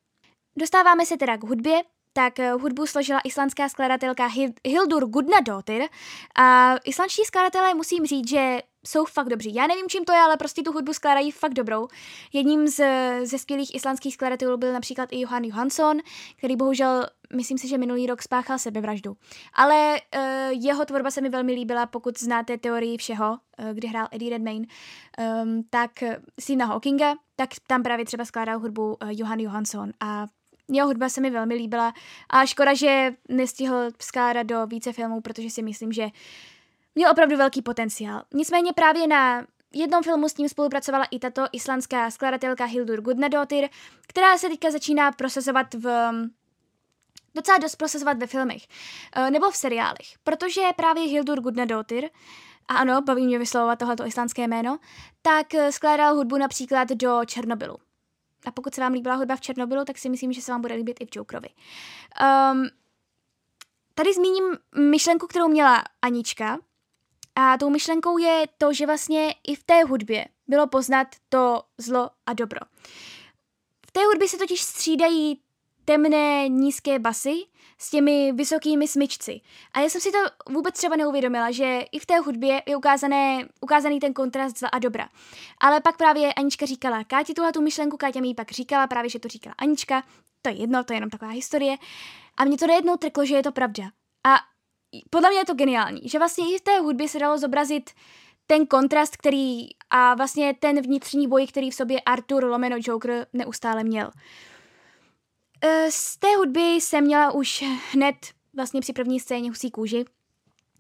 Dostáváme se teda k hudbě, tak eh, hudbu složila islandská skladatelka Hildur Gudnadottir a islandští skladatelé musím říct, že jsou fakt dobří. Já nevím, čím to je, ale prostě tu hudbu skládají fakt dobrou. Jedním z, ze skvělých islandských skladatelů byl například i Johan Johansson, který bohužel, myslím si, že minulý rok spáchal sebevraždu. Ale uh, jeho tvorba se mi velmi líbila, pokud znáte teorii všeho, uh, kdy hrál Eddie Redmayne, um, tak syna Hawkinga, tak tam právě třeba skládal hudbu uh, Johan Johansson a jeho hudba se mi velmi líbila a škoda, že nestihl skládat do více filmů, protože si myslím, že měl opravdu velký potenciál. Nicméně právě na jednom filmu s ním spolupracovala i tato islandská skladatelka Hildur Gudnadottir, která se teďka začíná prosazovat v docela dost prosazovat ve filmech e, nebo v seriálech, protože právě Hildur Gudnadottir a ano, baví mě vyslovovat tohleto islandské jméno, tak e, skládal hudbu například do Černobylu. A pokud se vám líbila hudba v Černobylu, tak si myslím, že se vám bude líbit i v Jokerovi. Um, tady zmíním myšlenku, kterou měla Anička. A tou myšlenkou je to, že vlastně i v té hudbě bylo poznat to zlo a dobro. V té hudbě se totiž střídají temné, nízké basy s těmi vysokými smyčci. A já jsem si to vůbec třeba neuvědomila, že i v té hudbě je ukázané, ukázaný ten kontrast zla a dobra. Ale pak právě Anička říkala Káti tuhle tu myšlenku, Káťa mi ji pak říkala, právě že to říkala Anička, to je jedno, to je jenom taková historie. A mě to nejednou trklo, že je to pravda. A podle mě je to geniální, že vlastně i v té hudbě se dalo zobrazit ten kontrast, který a vlastně ten vnitřní boj, který v sobě Arthur Lomeno Joker neustále měl. Eh, z té hudby jsem měla už hned vlastně při první scéně husí kůži.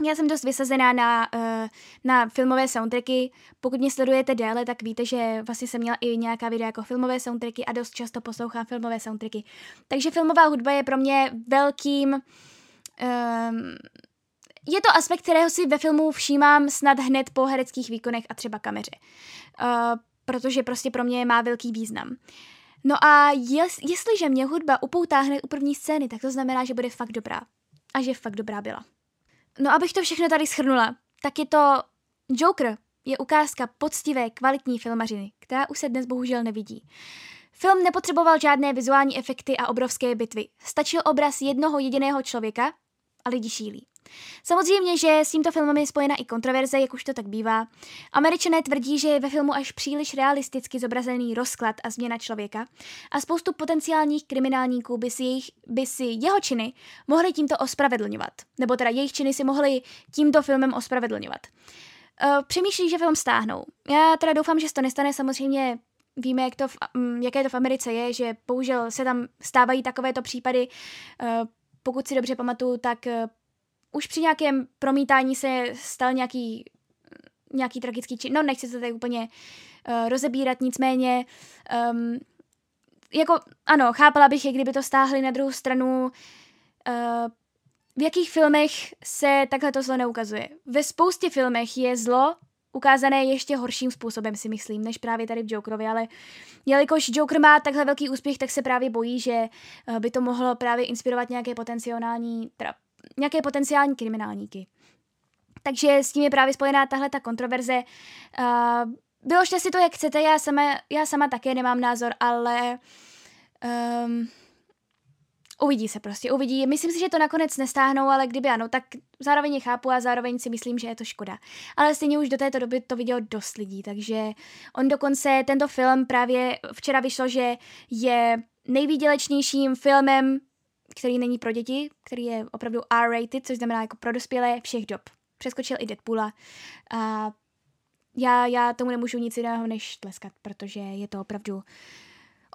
Já jsem dost vysazená na, eh, na filmové soundtracky. Pokud mě sledujete déle, tak víte, že vlastně jsem měla i nějaká videa jako filmové soundtracky a dost často poslouchám filmové soundtracky. Takže filmová hudba je pro mě velkým... Um, je to aspekt, kterého si ve filmu všímám snad hned po hereckých výkonech a třeba kameře. Uh, protože prostě pro mě má velký význam. Uh, No a jes, jestliže mě hudba upoutá hned u první scény, tak to znamená, že bude fakt dobrá. A že fakt dobrá byla. No abych to všechno tady schrnula, tak je to Joker je ukázka poctivé, kvalitní filmařiny, která už se dnes bohužel nevidí. Film nepotřeboval žádné vizuální efekty a obrovské bitvy. Stačil obraz jednoho jediného člověka a lidi šílí. Samozřejmě, že s tímto filmem je spojena i kontroverze, jak už to tak bývá. Američané tvrdí, že je ve filmu až příliš realisticky zobrazený rozklad a změna člověka a spoustu potenciálních kriminálníků by si, jejich, by si jeho činy mohli tímto ospravedlňovat. Nebo teda jejich činy si mohli tímto filmem ospravedlňovat. Uh, přemýšlí, že film stáhnou. Já teda doufám, že se to nestane, samozřejmě víme, jak to v, um, jaké to v Americe je, že bohužel se tam stávají takovéto případy. Uh, pokud si dobře pamatuju, tak uh, už při nějakém promítání se stal nějaký, nějaký tragický čin. No, nechci se tady úplně uh, rozebírat, nicméně um, jako, ano, chápala bych je, kdyby to stáhli na druhou stranu. Uh, v jakých filmech se takhle to zlo neukazuje? Ve spoustě filmech je zlo ukázané ještě horším způsobem, si myslím, než právě tady v Jokerovi, ale jelikož Joker má takhle velký úspěch, tak se právě bojí, že eh, by to mohlo právě inspirovat nějaké potenciální, teda nějaké potenciální kriminálníky. Takže s tím je právě spojená tahle ta kontroverze. Uh, vyložte si to, jak chcete, já sama, já sama také nemám názor, ale um, uvidí se prostě, uvidí. Myslím si, že to nakonec nestáhnou, ale kdyby ano, tak zároveň je chápu a zároveň si myslím, že je to škoda. Ale stejně už do této doby to vidělo dost lidí, takže on dokonce, tento film právě včera vyšlo, že je nejvýdělečnějším filmem, který není pro děti, který je opravdu R-rated, což znamená jako pro dospělé všech dob. Přeskočil i Deadpoola a já, já tomu nemůžu nic jiného než tleskat, protože je to opravdu,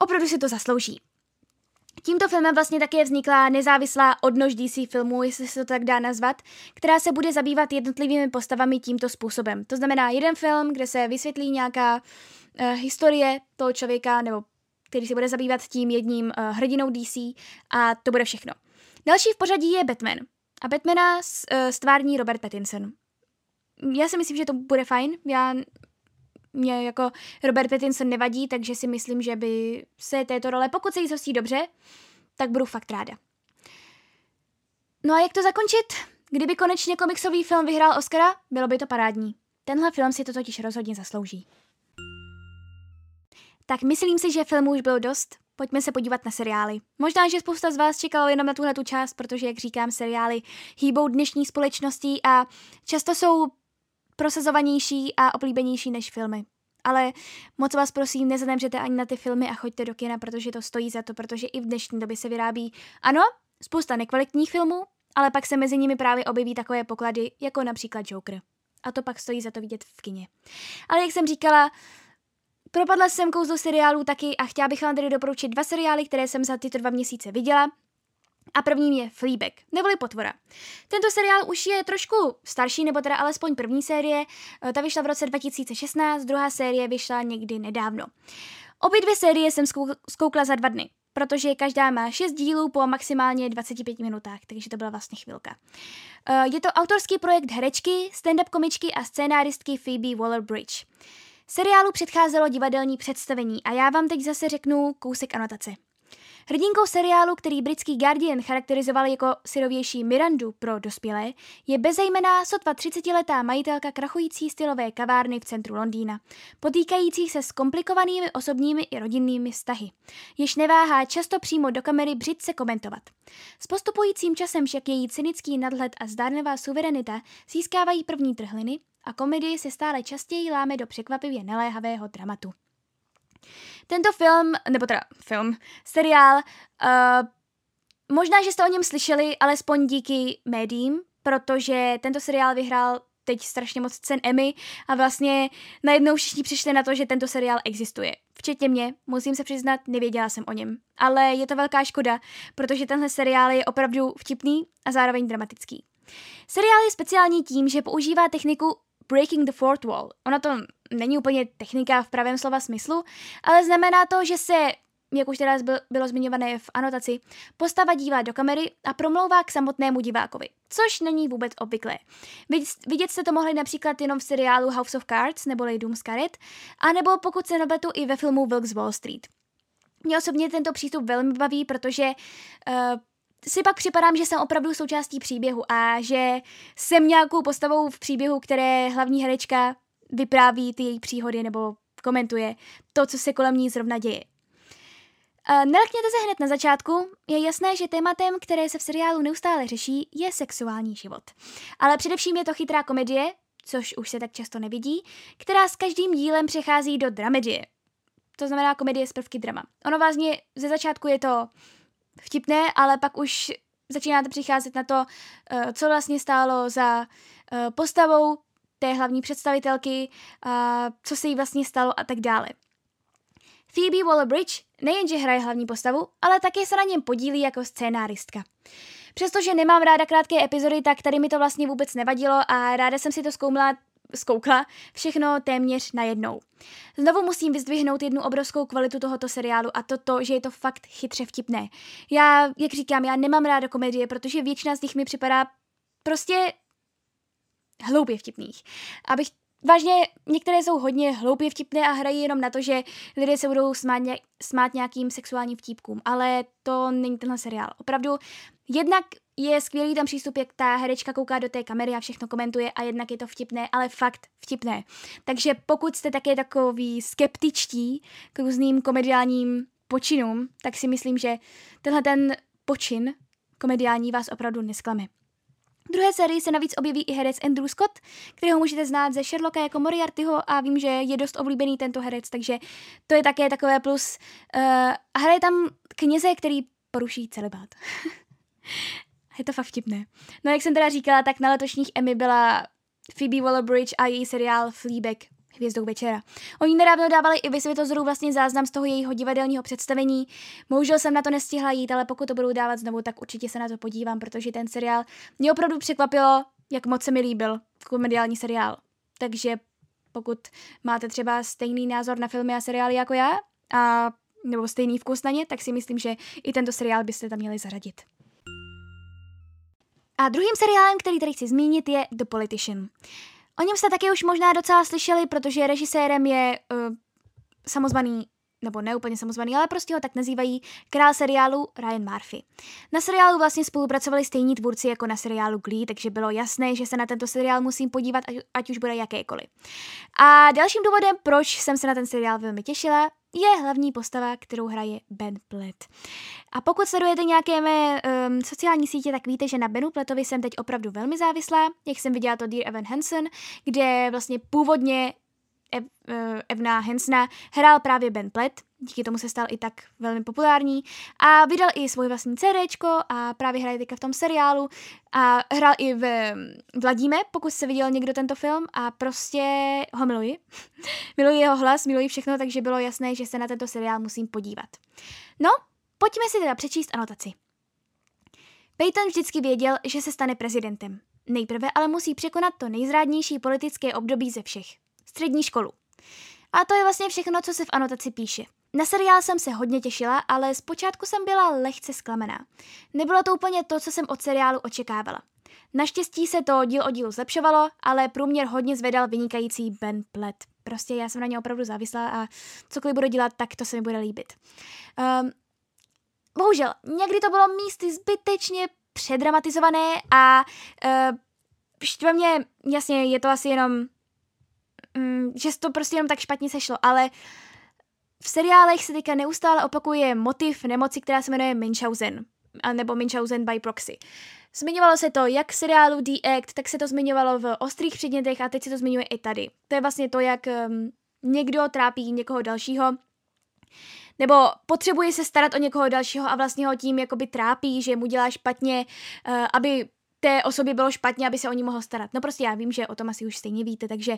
opravdu si to zaslouží. Tímto filmem vlastně také vznikla nezávislá odnož DC filmů, jestli se to tak dá nazvat, která se bude zabývat jednotlivými postavami tímto způsobem. To znamená jeden film, kde se vysvětlí nějaká uh, historie toho člověka, nebo který se bude zabývat tím jedním uh, hrdinou DC a to bude všechno. Další v pořadí je Batman. A Batmana uh, stvární Robert Pattinson. Já si myslím, že to bude fajn. Já mě jako Robert Pattinson nevadí, takže si myslím, že by se této role, pokud se jí zhostí dobře, tak budu fakt ráda. No a jak to zakončit? Kdyby konečně komiksový film vyhrál Oscara, bylo by to parádní. Tenhle film si to totiž rozhodně zaslouží. Tak myslím si, že filmů už bylo dost. Pojďme se podívat na seriály. Možná, že spousta z vás čekalo jenom na tuhle tu část, protože, jak říkám, seriály hýbou dnešní společností a často jsou prosazovanější a oblíbenější než filmy. Ale moc vás prosím, nezademřete ani na ty filmy a choďte do kina, protože to stojí za to, protože i v dnešní době se vyrábí, ano, spousta nekvalitních filmů, ale pak se mezi nimi právě objeví takové poklady, jako například Joker. A to pak stojí za to vidět v kině. Ale jak jsem říkala, propadla jsem kouzlo seriálů taky a chtěla bych vám tedy doporučit dva seriály, které jsem za tyto dva měsíce viděla. A prvním je Fleabag, neboli Potvora. Tento seriál už je trošku starší, nebo teda alespoň první série. Eh, ta vyšla v roce 2016, druhá série vyšla někdy nedávno. Obě dvě série jsem zkoukla za dva dny, protože každá má 6 dílů po maximálně 25 minutách, takže to byla vlastně chvilka. Eh, je to autorský projekt herečky, stand-up komičky a scénáristky Phoebe Waller-Bridge. Seriálu předcházelo divadelní představení a já vám teď zase řeknu kousek anotace. Hrdinkou seriálu, který britský Guardian charakterizoval jako syrovější Mirandu pro dospělé, je bezejmená sotva 30-letá majitelka krachující stylové kavárny v centru Londýna, potýkající se s komplikovanými osobními i rodinnými vztahy, jež neváhá často přímo do kamery břitce komentovat. S postupujícím časem však její cynický nadhled a zdárnevá suverenita získávají první trhliny a komedii se stále častěji láme do překvapivě neléhavého dramatu. Tento film, nebo teda film, seriál, uh, možná, že jste o něm slyšeli, alespoň díky médiím, protože tento seriál vyhrál teď strašně moc cen Emmy a vlastně najednou všichni přišli na to, že tento seriál existuje. Včetně mě, musím se přiznat, nevěděla jsem o něm. Ale je to velká škoda, protože tenhle seriál je opravdu vtipný a zároveň dramatický. Seriál je speciální tím, že používá techniku breaking the fourth wall. Ona to není úplně technika v pravém slova smyslu, ale znamená to, že se jak už teda bylo zmiňované v anotaci, postava dívá do kamery a promlouvá k samotnému divákovi, což není vůbec obvyklé. Vidět jste to mohli například jenom v seriálu House of Cards neboli Doom Scarlet, anebo pokud se nabletu i ve filmu Wilkes z Wall Street. Mě osobně tento přístup velmi baví, protože uh, si pak připadám, že jsem opravdu součástí příběhu a že jsem nějakou postavou v příběhu, které hlavní herečka vypráví ty její příhody nebo komentuje to, co se kolem ní zrovna děje. Nelekněte se hned na začátku, je jasné, že tématem, které se v seriálu neustále řeší, je sexuální život. Ale především je to chytrá komedie, což už se tak často nevidí, která s každým dílem přechází do dramedie. To znamená komedie z prvky drama. Ono vlastně ze začátku je to vtipné, ale pak už začínáte přicházet na to, eh, co vlastně stálo za eh, postavou té hlavní představitelky, co se jí vlastně stalo a tak dále. Phoebe Waller-Bridge nejenže hraje hlavní postavu, ale také se na něm podílí jako scénáristka. Přestože nemám ráda krátké epizody, tak tady mi to vlastně vůbec nevadilo a ráda jsem si to zkoumala zkoukla všechno téměř najednou. Znovu musím vyzdvihnout jednu obrovskou kvalitu tohoto seriálu a to to, že je to fakt chytře vtipné. Já, jak říkám, já nemám ráda komedie, protože většina z nich mi připadá prostě hloupě vtipných. Abych vážně některé jsou hodně hloupě vtipné a hrají jenom na to, že lidé se budou smát, ně, smát nějakým sexuálním vtípkům, ale to není tenhle seriál. Opravdu, jednak je skvělý tam přístup, jak ta herečka kouká do té kamery a všechno komentuje a jednak je to vtipné, ale fakt vtipné. Takže pokud jste také takový skeptičtí k různým komediálním počinům, tak si myslím, že tenhle ten počin komediální vás opravdu nesklame. V druhé sérii se navíc objeví i herec Andrew Scott, kterého můžete znát ze Sherlocka jako Moriartyho a vím, že je dost oblíbený tento herec, takže to je také takové plus. Uh, hraje tam kněze, který poruší celibát. je to fakt vtipné. No jak jsem teda říkala, tak na letošních Emmy byla Phoebe Waller-Bridge a její seriál Fleabag hvězdou večera. Oni nedávno dávali i vysvětozoru vlastně záznam z toho jejího divadelního představení. Bohužel jsem na to nestihla jít, ale pokud to budou dávat znovu, tak určitě se na to podívám, protože ten seriál mě opravdu překvapilo, jak moc se mi líbil komediální seriál. Takže pokud máte třeba stejný názor na filmy a seriály jako já, a, nebo stejný vkus na ně, tak si myslím, že i tento seriál byste tam měli zařadit. A druhým seriálem, který tady chci zmínit, je The Politician. O něm jste taky už možná docela slyšeli, protože režisérem je uh, samozvaný nebo ne úplně samozvaný, ale prostě ho tak nazývají, král seriálu Ryan Murphy. Na seriálu vlastně spolupracovali stejní tvůrci jako na seriálu Glee, takže bylo jasné, že se na tento seriál musím podívat, ať, ať už bude jakékoliv. A dalším důvodem, proč jsem se na ten seriál velmi těšila, je hlavní postava, kterou hraje Ben Platt. A pokud sledujete nějaké mé um, sociální sítě, tak víte, že na Benu Plettovi jsem teď opravdu velmi závislá. Jak jsem viděla to Dear Evan Hansen, kde vlastně původně Ev, uh, Evna Hensna hrál právě Ben Platt, díky tomu se stal i tak velmi populární a vydal i svůj vlastní CDčko a právě hraje teďka v tom seriálu a hrál i v Vladíme, pokud se viděl někdo tento film a prostě ho miluji. miluji jeho hlas, miluji všechno, takže bylo jasné, že se na tento seriál musím podívat. No, pojďme si teda přečíst anotaci. Peyton vždycky věděl, že se stane prezidentem. Nejprve ale musí překonat to nejzrádnější politické období ze všech. Střední školu. A to je vlastně všechno, co se v anotaci píše. Na seriál jsem se hodně těšila, ale zpočátku jsem byla lehce zklamená. Nebylo to úplně to, co jsem od seriálu očekávala. Naštěstí se to díl o dílu zlepšovalo, ale průměr hodně zvedal vynikající Ben Platt. Prostě já jsem na ně opravdu závislá a cokoliv budu dělat, tak to se mi bude líbit. Um, bohužel, někdy to bylo místy zbytečně předramatizované a uh, štve mě, jasně, je to asi jenom, um, že to prostě jenom tak špatně sešlo, ale v seriálech se teďka neustále opakuje motiv nemoci, která se jmenuje Munchausen, nebo Munchausen by proxy. Zmiňovalo se to jak v seriálu The Act, tak se to zmiňovalo v ostrých předmětech a teď se to zmiňuje i tady. To je vlastně to, jak um, někdo trápí někoho dalšího, nebo potřebuje se starat o někoho dalšího a vlastně ho tím jakoby trápí, že mu dělá špatně, uh, aby té osobě bylo špatně, aby se o ní mohl starat. No prostě já vím, že o tom asi už stejně víte, takže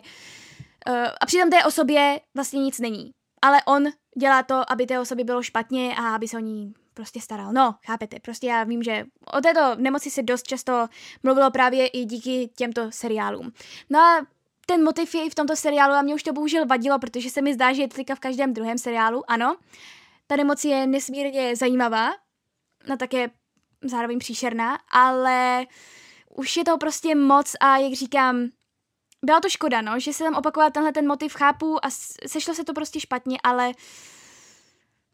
uh, a přitom té osobě vlastně nic není ale on dělá to, aby té osobě bylo špatně a aby se o ní prostě staral. No, chápete, prostě já vím, že o této nemoci se dost často mluvilo právě i díky těmto seriálům. No a ten motiv je i v tomto seriálu a mě už to bohužel vadilo, protože se mi zdá, že je to v každém druhém seriálu, ano. Ta nemoc je nesmírně zajímavá, no také zároveň příšerná, ale už je to prostě moc a jak říkám, byla to škoda, no, že se tam opakoval tenhle ten motiv, chápu a sešlo se to prostě špatně, ale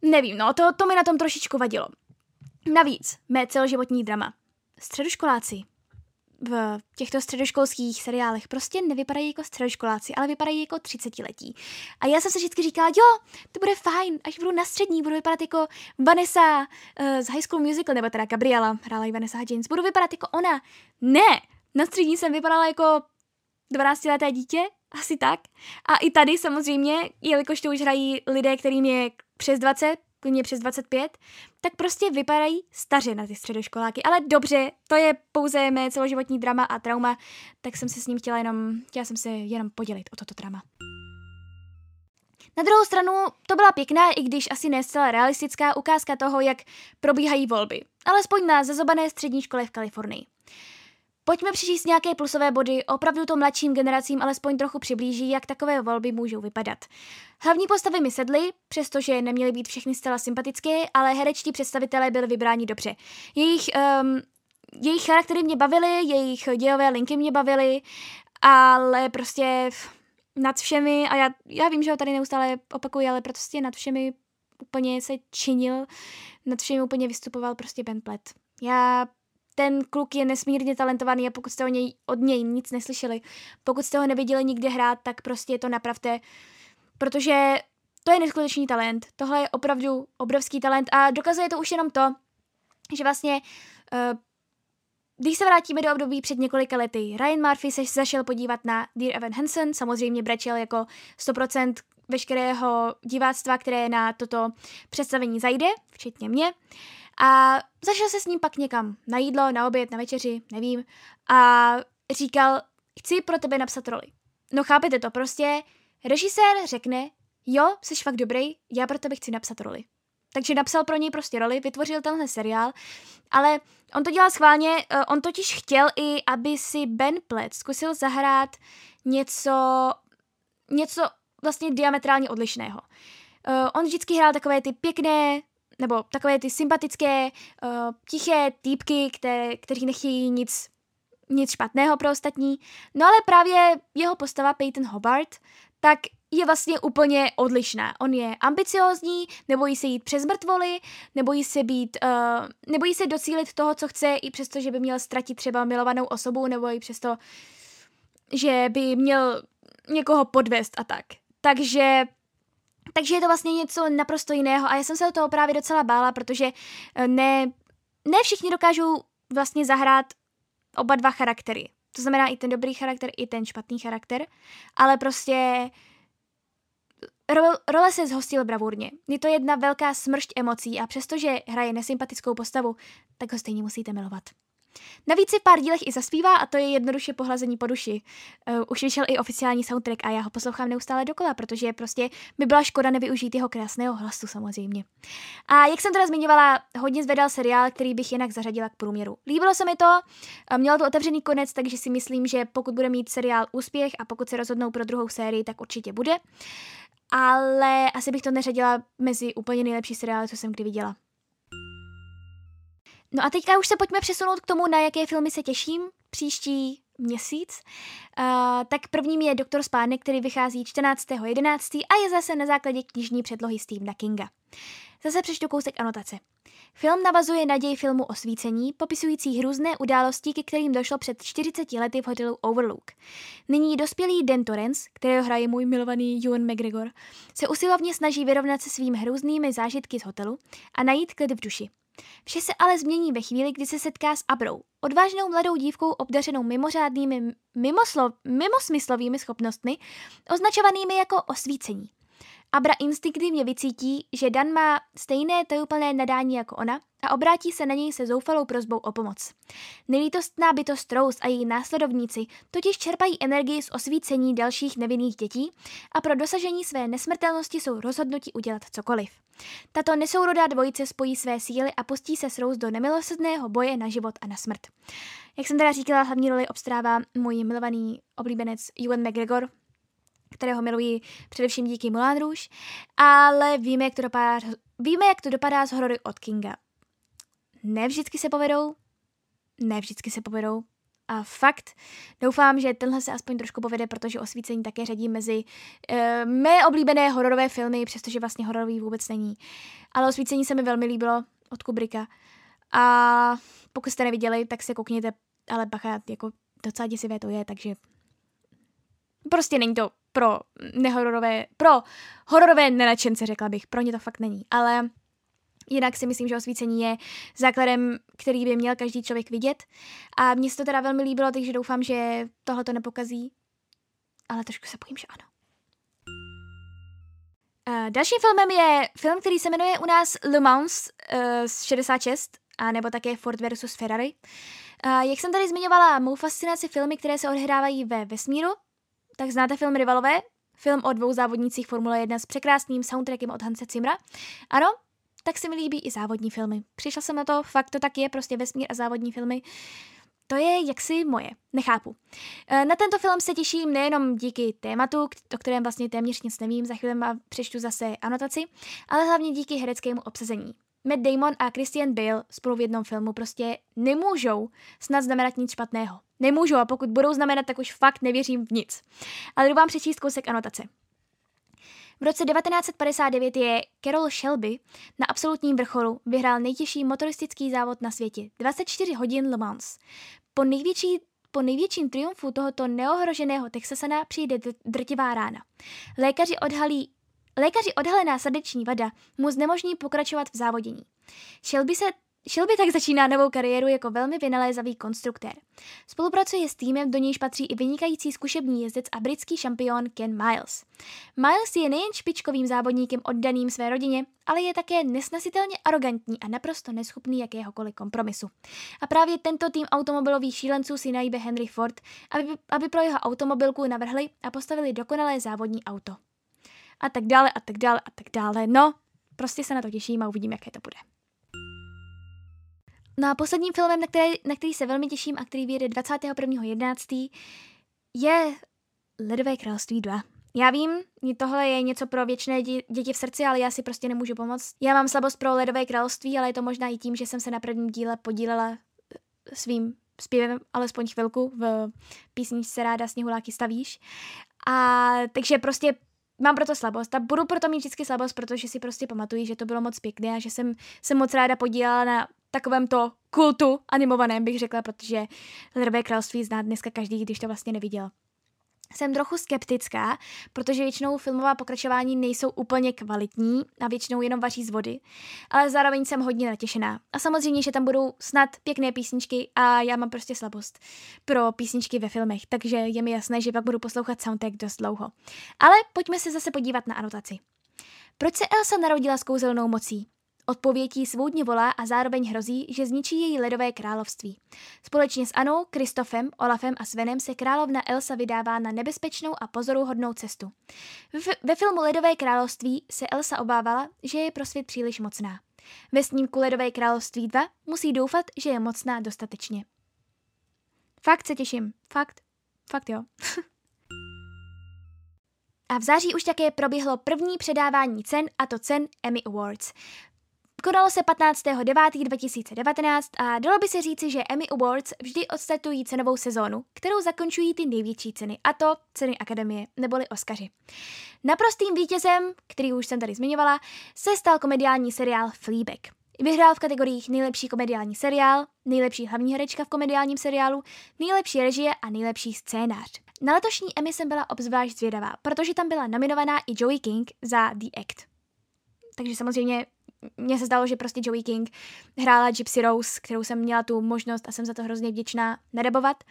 nevím, no, to, to mi na tom trošičku vadilo. Navíc, mé celoživotní drama. Středoškoláci v těchto středoškolských seriálech prostě nevypadají jako středoškoláci, ale vypadají jako 30 letí. A já jsem se vždycky říkala, jo, to bude fajn, až budu na střední, budu vypadat jako Vanessa uh, z High School Musical, nebo teda Gabriela, hrála i Vanessa Hudgens, budu vypadat jako ona. Ne, na střední jsem vypadala jako 12-leté dítě, asi tak. A i tady samozřejmě, jelikož to už hrají lidé, kterým je přes 20, klidně přes 25, tak prostě vypadají staře na ty středoškoláky. Ale dobře, to je pouze mé celoživotní drama a trauma, tak jsem se s ním chtěla jenom, chtěla jsem se jenom podělit o toto drama. Na druhou stranu to byla pěkná, i když asi ne zcela realistická ukázka toho, jak probíhají volby. Alespoň na zazobané střední škole v Kalifornii. Pojďme přečíst nějaké plusové body, opravdu to mladším generacím alespoň trochu přiblíží, jak takové volby můžou vypadat. Hlavní postavy mi sedly, přestože neměly být všechny zcela sympatické, ale herečtí představitelé byli vybráni dobře. Jejich, um, jejich charaktery mě bavily, jejich dějové linky mě bavily, ale prostě nad všemi, a já, já vím, že ho tady neustále opakuji, ale prostě nad všemi úplně se činil, nad všemi úplně vystupoval prostě Ben Platt. Já ten kluk je nesmírně talentovaný a pokud jste o něj, od něj nic neslyšeli, pokud jste ho neviděli nikde hrát, tak prostě je to napravte, protože to je neskutečný talent. Tohle je opravdu obrovský talent a dokazuje to už jenom to, že vlastně uh, když se vrátíme do období před několika lety, Ryan Murphy se zašel podívat na Dear Evan Hansen, samozřejmě brečel jako 100% veškerého diváctva, které na toto představení zajde, včetně mě. A zašel se s ním pak někam na jídlo, na oběd, na večeři, nevím. A říkal, chci pro tebe napsat roli. No chápete to, prostě režisér řekne, jo, jsi fakt dobrý, já pro tebe chci napsat roli. Takže napsal pro něj prostě roli, vytvořil tenhle seriál, ale on to dělal schválně, uh, on totiž chtěl i, aby si Ben Platt zkusil zahrát něco, něco vlastně diametrálně odlišného. Uh, on vždycky hrál takové ty pěkné, nebo takové ty sympatické, uh, tiché týpky, které, kteří nechtějí nic, nic špatného pro ostatní. No ale právě jeho postava Peyton Hobart, tak je vlastně úplně odlišná. On je ambiciózní, nebojí se jít přes mrtvoly, nebojí se být, uh, nebojí se docílit toho, co chce, i přesto, že by měl ztratit třeba milovanou osobu, nebo i přesto, že by měl někoho podvést a tak. Takže takže je to vlastně něco naprosto jiného a já jsem se o toho právě docela bála, protože eh, ne, ne všichni dokážou vlastně zahrát oba dva charaktery. To znamená i ten dobrý charakter, i ten špatný charakter, ale prostě role se zhostil bravurně. Je to jedna velká smršť emocí a přestože hraje nesympatickou postavu, tak ho stejně musíte milovat. Navíc si v pár dílech i zaspívá a to je jednoduše pohlazení po duši. Uh, už vyšel i oficiální soundtrack a já ho poslouchám neustále dokola, protože prostě by byla škoda nevyužít jeho krásného hlasu samozřejmě. A jak jsem teda zmiňovala, hodně zvedal seriál, který bych jinak zařadila k průměru. Líbilo se mi to, mělo to otevřený konec, takže si myslím, že pokud bude mít seriál úspěch a pokud se rozhodnou pro druhou sérii, tak určitě bude. Ale asi bych to neřadila mezi úplně nejlepší seriály, co jsem kdy viděla. No a teďka už se pojďme přesunout k tomu, na jaké filmy se těším příští měsíc. Uh, tak prvním je Doktor Spánek, který vychází 14.11. a je zase na základě knižní předlohy Stephena Kinga. Zase přečtu kousek anotace. Film navazuje naději filmu Osvícení, popisující hrůzné události, ke kterým došlo před 40 lety v hotelu Overlook. Nyní dospělý Dan Torrance, kterého hraje můj milovaný Ewan McGregor, se usilovně snaží vyrovnat se svým hrůznými zážitky z hotelu a najít klid v duši. Vše se ale změní ve chvíli, kdy se setká s Abrou, odvážnou mladou dívkou obdařenou mimořádnými mimoslo, mimosmyslovými schopnostmi, označovanými jako osvícení. Abra instinktivně vycítí, že Dan má stejné tajuplné nadání jako ona a obrátí se na něj se zoufalou prozbou o pomoc. Nelítostná bytost Rose a její následovníci totiž čerpají energii z osvícení dalších nevinných dětí a pro dosažení své nesmrtelnosti jsou rozhodnuti udělat cokoliv. Tato nesourodá dvojice spojí své síly a pustí se s Rose do nemilosrdného boje na život a na smrt. Jak jsem teda říkala, hlavní roli obstrává můj milovaný oblíbenec Ewan McGregor, kterého miluji především díky Moulin Rouge, ale víme, jak to dopadá, víme, jak to dopadá z horory od Kinga. Ne vždycky se povedou, ne vždycky se povedou, a fakt doufám, že tenhle se aspoň trošku povede, protože osvícení také řadí mezi uh, mé oblíbené hororové filmy, přestože vlastně hororový vůbec není. Ale osvícení se mi velmi líbilo od Kubrika. A pokud jste neviděli, tak se koukněte, ale bacha, jako docela děsivé to je, takže prostě není to pro nehororové, pro hororové nenačence, řekla bych. Pro ně to fakt není. Ale Jinak si myslím, že osvícení je základem, který by měl každý člověk vidět. A mně se to teda velmi líbilo, takže doufám, že tohle to nepokazí. Ale trošku se bojím, že ano. Uh, dalším filmem je film, který se jmenuje u nás Le Mans uh, z 66, a nebo také Ford versus Ferrari. Uh, jak jsem tady zmiňovala mou fascinaci filmy, které se odehrávají ve vesmíru, tak znáte film Rivalové? Film o dvou závodnících Formule 1 s překrásným soundtrackem od Hanse Cimra. Ano, tak se mi líbí i závodní filmy. Přišla jsem na to, fakt to tak je, prostě vesmír a závodní filmy. To je jaksi moje, nechápu. E, na tento film se těším nejenom díky tématu, o kterém vlastně téměř nic nevím, za chvíli přečtu zase anotaci, ale hlavně díky hereckému obsazení. Matt Damon a Christian Bale spolu v jednom filmu prostě nemůžou snad znamenat nic špatného. Nemůžou a pokud budou znamenat, tak už fakt nevěřím v nic. Ale jdu vám přečíst kousek anotace. V roce 1959 je Carol Shelby na absolutním vrcholu vyhrál nejtěžší motoristický závod na světě 24 hodin Le Mans. Po, největší, po největším triumfu tohoto neohroženého Texasana přijde drtivá rána. Lékaři odhalí Lékaři odhalená srdeční vada mu znemožní pokračovat v závodění. Shelby se Shelby tak začíná novou kariéru jako velmi vynalézavý konstruktér. Spolupracuje s týmem, do nějž patří i vynikající zkušební jezdec a britský šampion Ken Miles. Miles je nejen špičkovým závodníkem oddaným své rodině, ale je také nesnesitelně arrogantní a naprosto neschopný jakéhokoliv kompromisu. A právě tento tým automobilových šílenců si najbe Henry Ford, aby, aby pro jeho automobilku navrhli a postavili dokonalé závodní auto. A tak dále, a tak dále, a tak dále. No, prostě se na to těším a uvidím, jaké to bude. No a posledním filmem, na který, na který se velmi těším a který vyjde 21.11. je Ledové království 2. Já vím, tohle je něco pro věčné děti v srdci, ale já si prostě nemůžu pomoct. Já mám slabost pro Ledové království, ale je to možná i tím, že jsem se na prvním díle podílela eh, svým zpěvem alespoň chvilku v písničce Ráda sněhuláky stavíš. A takže prostě mám proto slabost a budu proto mít vždycky slabost, protože si prostě pamatuju, že to bylo moc pěkné a že jsem se moc ráda podílela na takovém to kultu animovaném, bych řekla, protože Ledové království zná dneska každý, když to vlastně neviděl. Jsem trochu skeptická, protože většinou filmová pokračování nejsou úplně kvalitní a většinou jenom vaří z vody, ale zároveň jsem hodně natěšená. A samozřejmě, že tam budou snad pěkné písničky a já mám prostě slabost pro písničky ve filmech, takže je mi jasné, že pak budu poslouchat soundtrack dost dlouho. Ale pojďme se zase podívat na anotaci. Proč se Elsa narodila s kouzelnou mocí? Odpovědí svůdně volá a zároveň hrozí, že zničí její ledové království. Společně s Anou, Kristofem, Olafem a Svenem se královna Elsa vydává na nebezpečnou a pozoruhodnou cestu. Ve filmu Ledové království se Elsa obávala, že je pro svět příliš mocná. Ve snímku Ledové království 2 musí doufat, že je mocná dostatečně. Fakt se těším. Fakt. Fakt jo. A v září už také proběhlo první předávání cen, a to cen Emmy Awards. Konalo se 15.9.2019 a dalo by se říci, že Emmy Awards vždy odstartují cenovou sezónu, kterou zakončují ty největší ceny, a to ceny Akademie, neboli Oscaři. Naprostým vítězem, který už jsem tady zmiňovala, se stal komediální seriál Fleabag. Vyhrál v kategoriích nejlepší komediální seriál, nejlepší hlavní herečka v komediálním seriálu, nejlepší režie a nejlepší scénář. Na letošní Emmy jsem byla obzvlášť zvědavá, protože tam byla nominovaná i Joey King za The Act. Takže samozřejmě mně se zdalo, že prostě Joey King hrála Gypsy Rose, kterou jsem měla tu možnost a jsem za to hrozně vděčná nerebovat.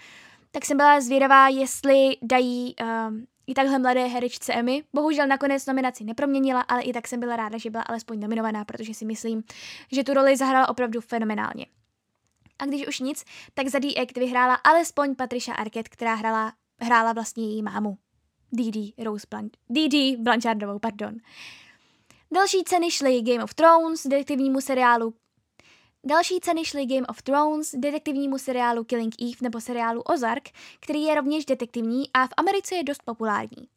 Tak jsem byla zvědavá, jestli dají um, i takhle mladé herečce Emmy. Bohužel nakonec nominaci neproměnila, ale i tak jsem byla ráda, že byla alespoň nominovaná, protože si myslím, že tu roli zahrála opravdu fenomenálně. A když už nic, tak za The Act vyhrála alespoň Patricia Arquette, která hrála, hrála vlastně její mámu. Didi Rose Blanch, Blanchardovou, pardon. Další ceny šly Game of Thrones, detektivnímu seriálu Další ceny šly Game of Thrones, detektivnímu seriálu Killing Eve nebo seriálu Ozark, který je rovněž detektivní a v Americe je dost populární.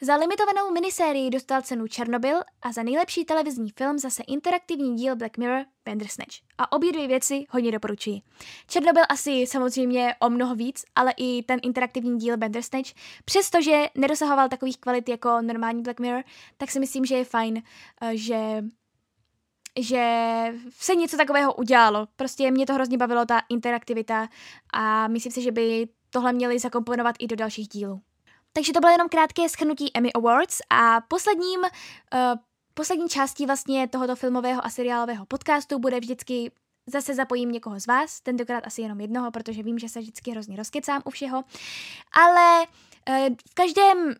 Za limitovanou minisérii dostal cenu Černobyl a za nejlepší televizní film zase interaktivní díl Black Mirror Bandersnatch. A obě dvě věci hodně doporučuji. Černobyl asi samozřejmě o mnoho víc, ale i ten interaktivní díl Bandersnatch, přestože nedosahoval takových kvalit jako normální Black Mirror, tak si myslím, že je fajn, eh, že že se něco takového udělalo. Prostě mě to hrozně bavilo, ta interaktivita a myslím si, že by tohle měli zakomponovat i do dalších dílů. Takže to bylo jenom krátké schrnutí Emmy Awards a posledním, uh, poslední částí vlastně tohoto filmového a seriálového podcastu bude vždycky Zase zapojím někoho z vás, tentokrát asi jenom jednoho, protože vím, že se vždycky hrozně rozkecám u všeho. Ale uh, v každém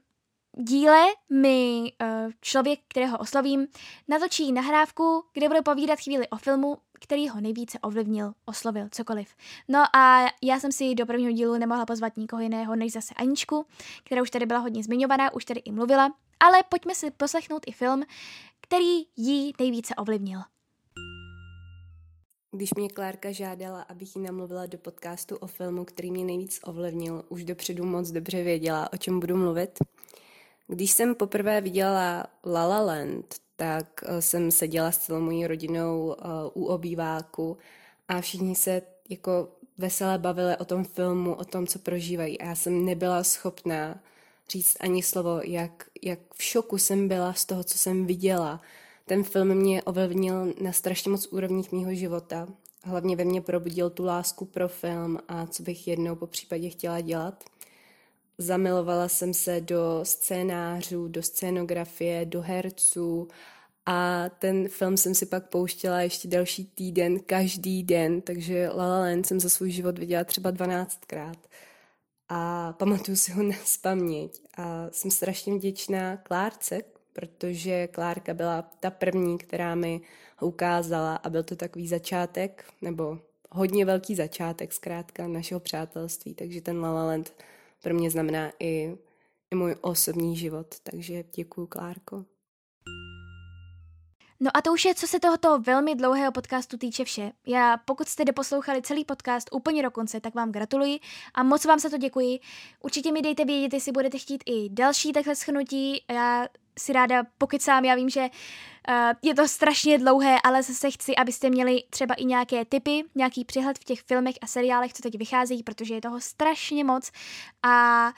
díle mi uh, člověk, kterého oslovím, natočí nahrávku, kde bude povídat chvíli o filmu, který ho nejvíce ovlivnil, oslovil, cokoliv. No a já jsem si do prvního dílu nemohla pozvat nikoho jiného než zase Aničku, která už tady byla hodně zmiňovaná, už tady i mluvila, ale pojďme si poslechnout i film, který jí nejvíce ovlivnil. Když mě Klárka žádala, abych jí namluvila do podcastu o filmu, který mě nejvíc ovlivnil, už dopředu moc dobře věděla, o čem budu mluvit. Když jsem poprvé viděla La La Land, tak uh, jsem seděla s celou mojí rodinou uh, u obýváku a všichni se jako veselé bavili o tom filmu, o tom, co prožívají. A já jsem nebyla schopná říct ani slovo, jak, jak v šoku jsem byla z toho, co jsem viděla. Ten film mě ovlivnil na strašně moc úrovních mýho života. Hlavně ve mně probudil tu lásku pro film a co bych jednou po případě chtěla dělat. Zamilovala jsem se do scénářů, do scénografie, do herců a ten film jsem si pak pouštěla ještě další týden, každý den, takže La La Land jsem za svůj život viděla třeba 12krát a pamatuju si ho na spaměť a jsem strašně vděčná Klárce, protože Klárka byla ta první, která mi ho ukázala a byl to takový začátek, nebo hodně velký začátek zkrátka našeho přátelství, takže ten La La Land pro mě znamená i, i můj osobní život, takže děkuju Klárko. No a to už je, co se tohoto velmi dlouhého podcastu týče vše. Já, pokud jste doposlouchali celý podcast úplně do konce, tak vám gratuluji a moc vám za to děkuji. Určitě mi dejte vědět, jestli budete chtít i další takhle schnutí. Já si ráda sám, já vím, že uh, je to strašně dlouhé, ale zase chci, abyste měli třeba i nějaké typy, nějaký přehled v těch filmech a seriálech, co teď vycházejí, protože je toho strašně moc. A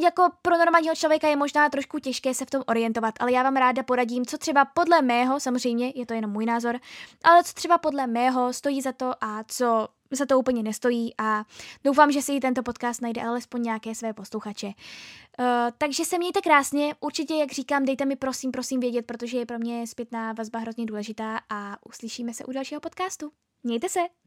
jako pro normálního člověka je možná trošku těžké se v tom orientovat, ale já vám ráda poradím, co třeba podle mého, samozřejmě je to jenom můj názor, ale co třeba podle mého stojí za to a co za to úplně nestojí a doufám, že si tento podcast najde alespoň nějaké své posluchače. Uh, takže se mějte krásně, určitě, jak říkám, dejte mi prosím, prosím vědět, protože je pro mě zpětná vazba hrozně důležitá a uslyšíme se u dalšího podcastu. Mějte se!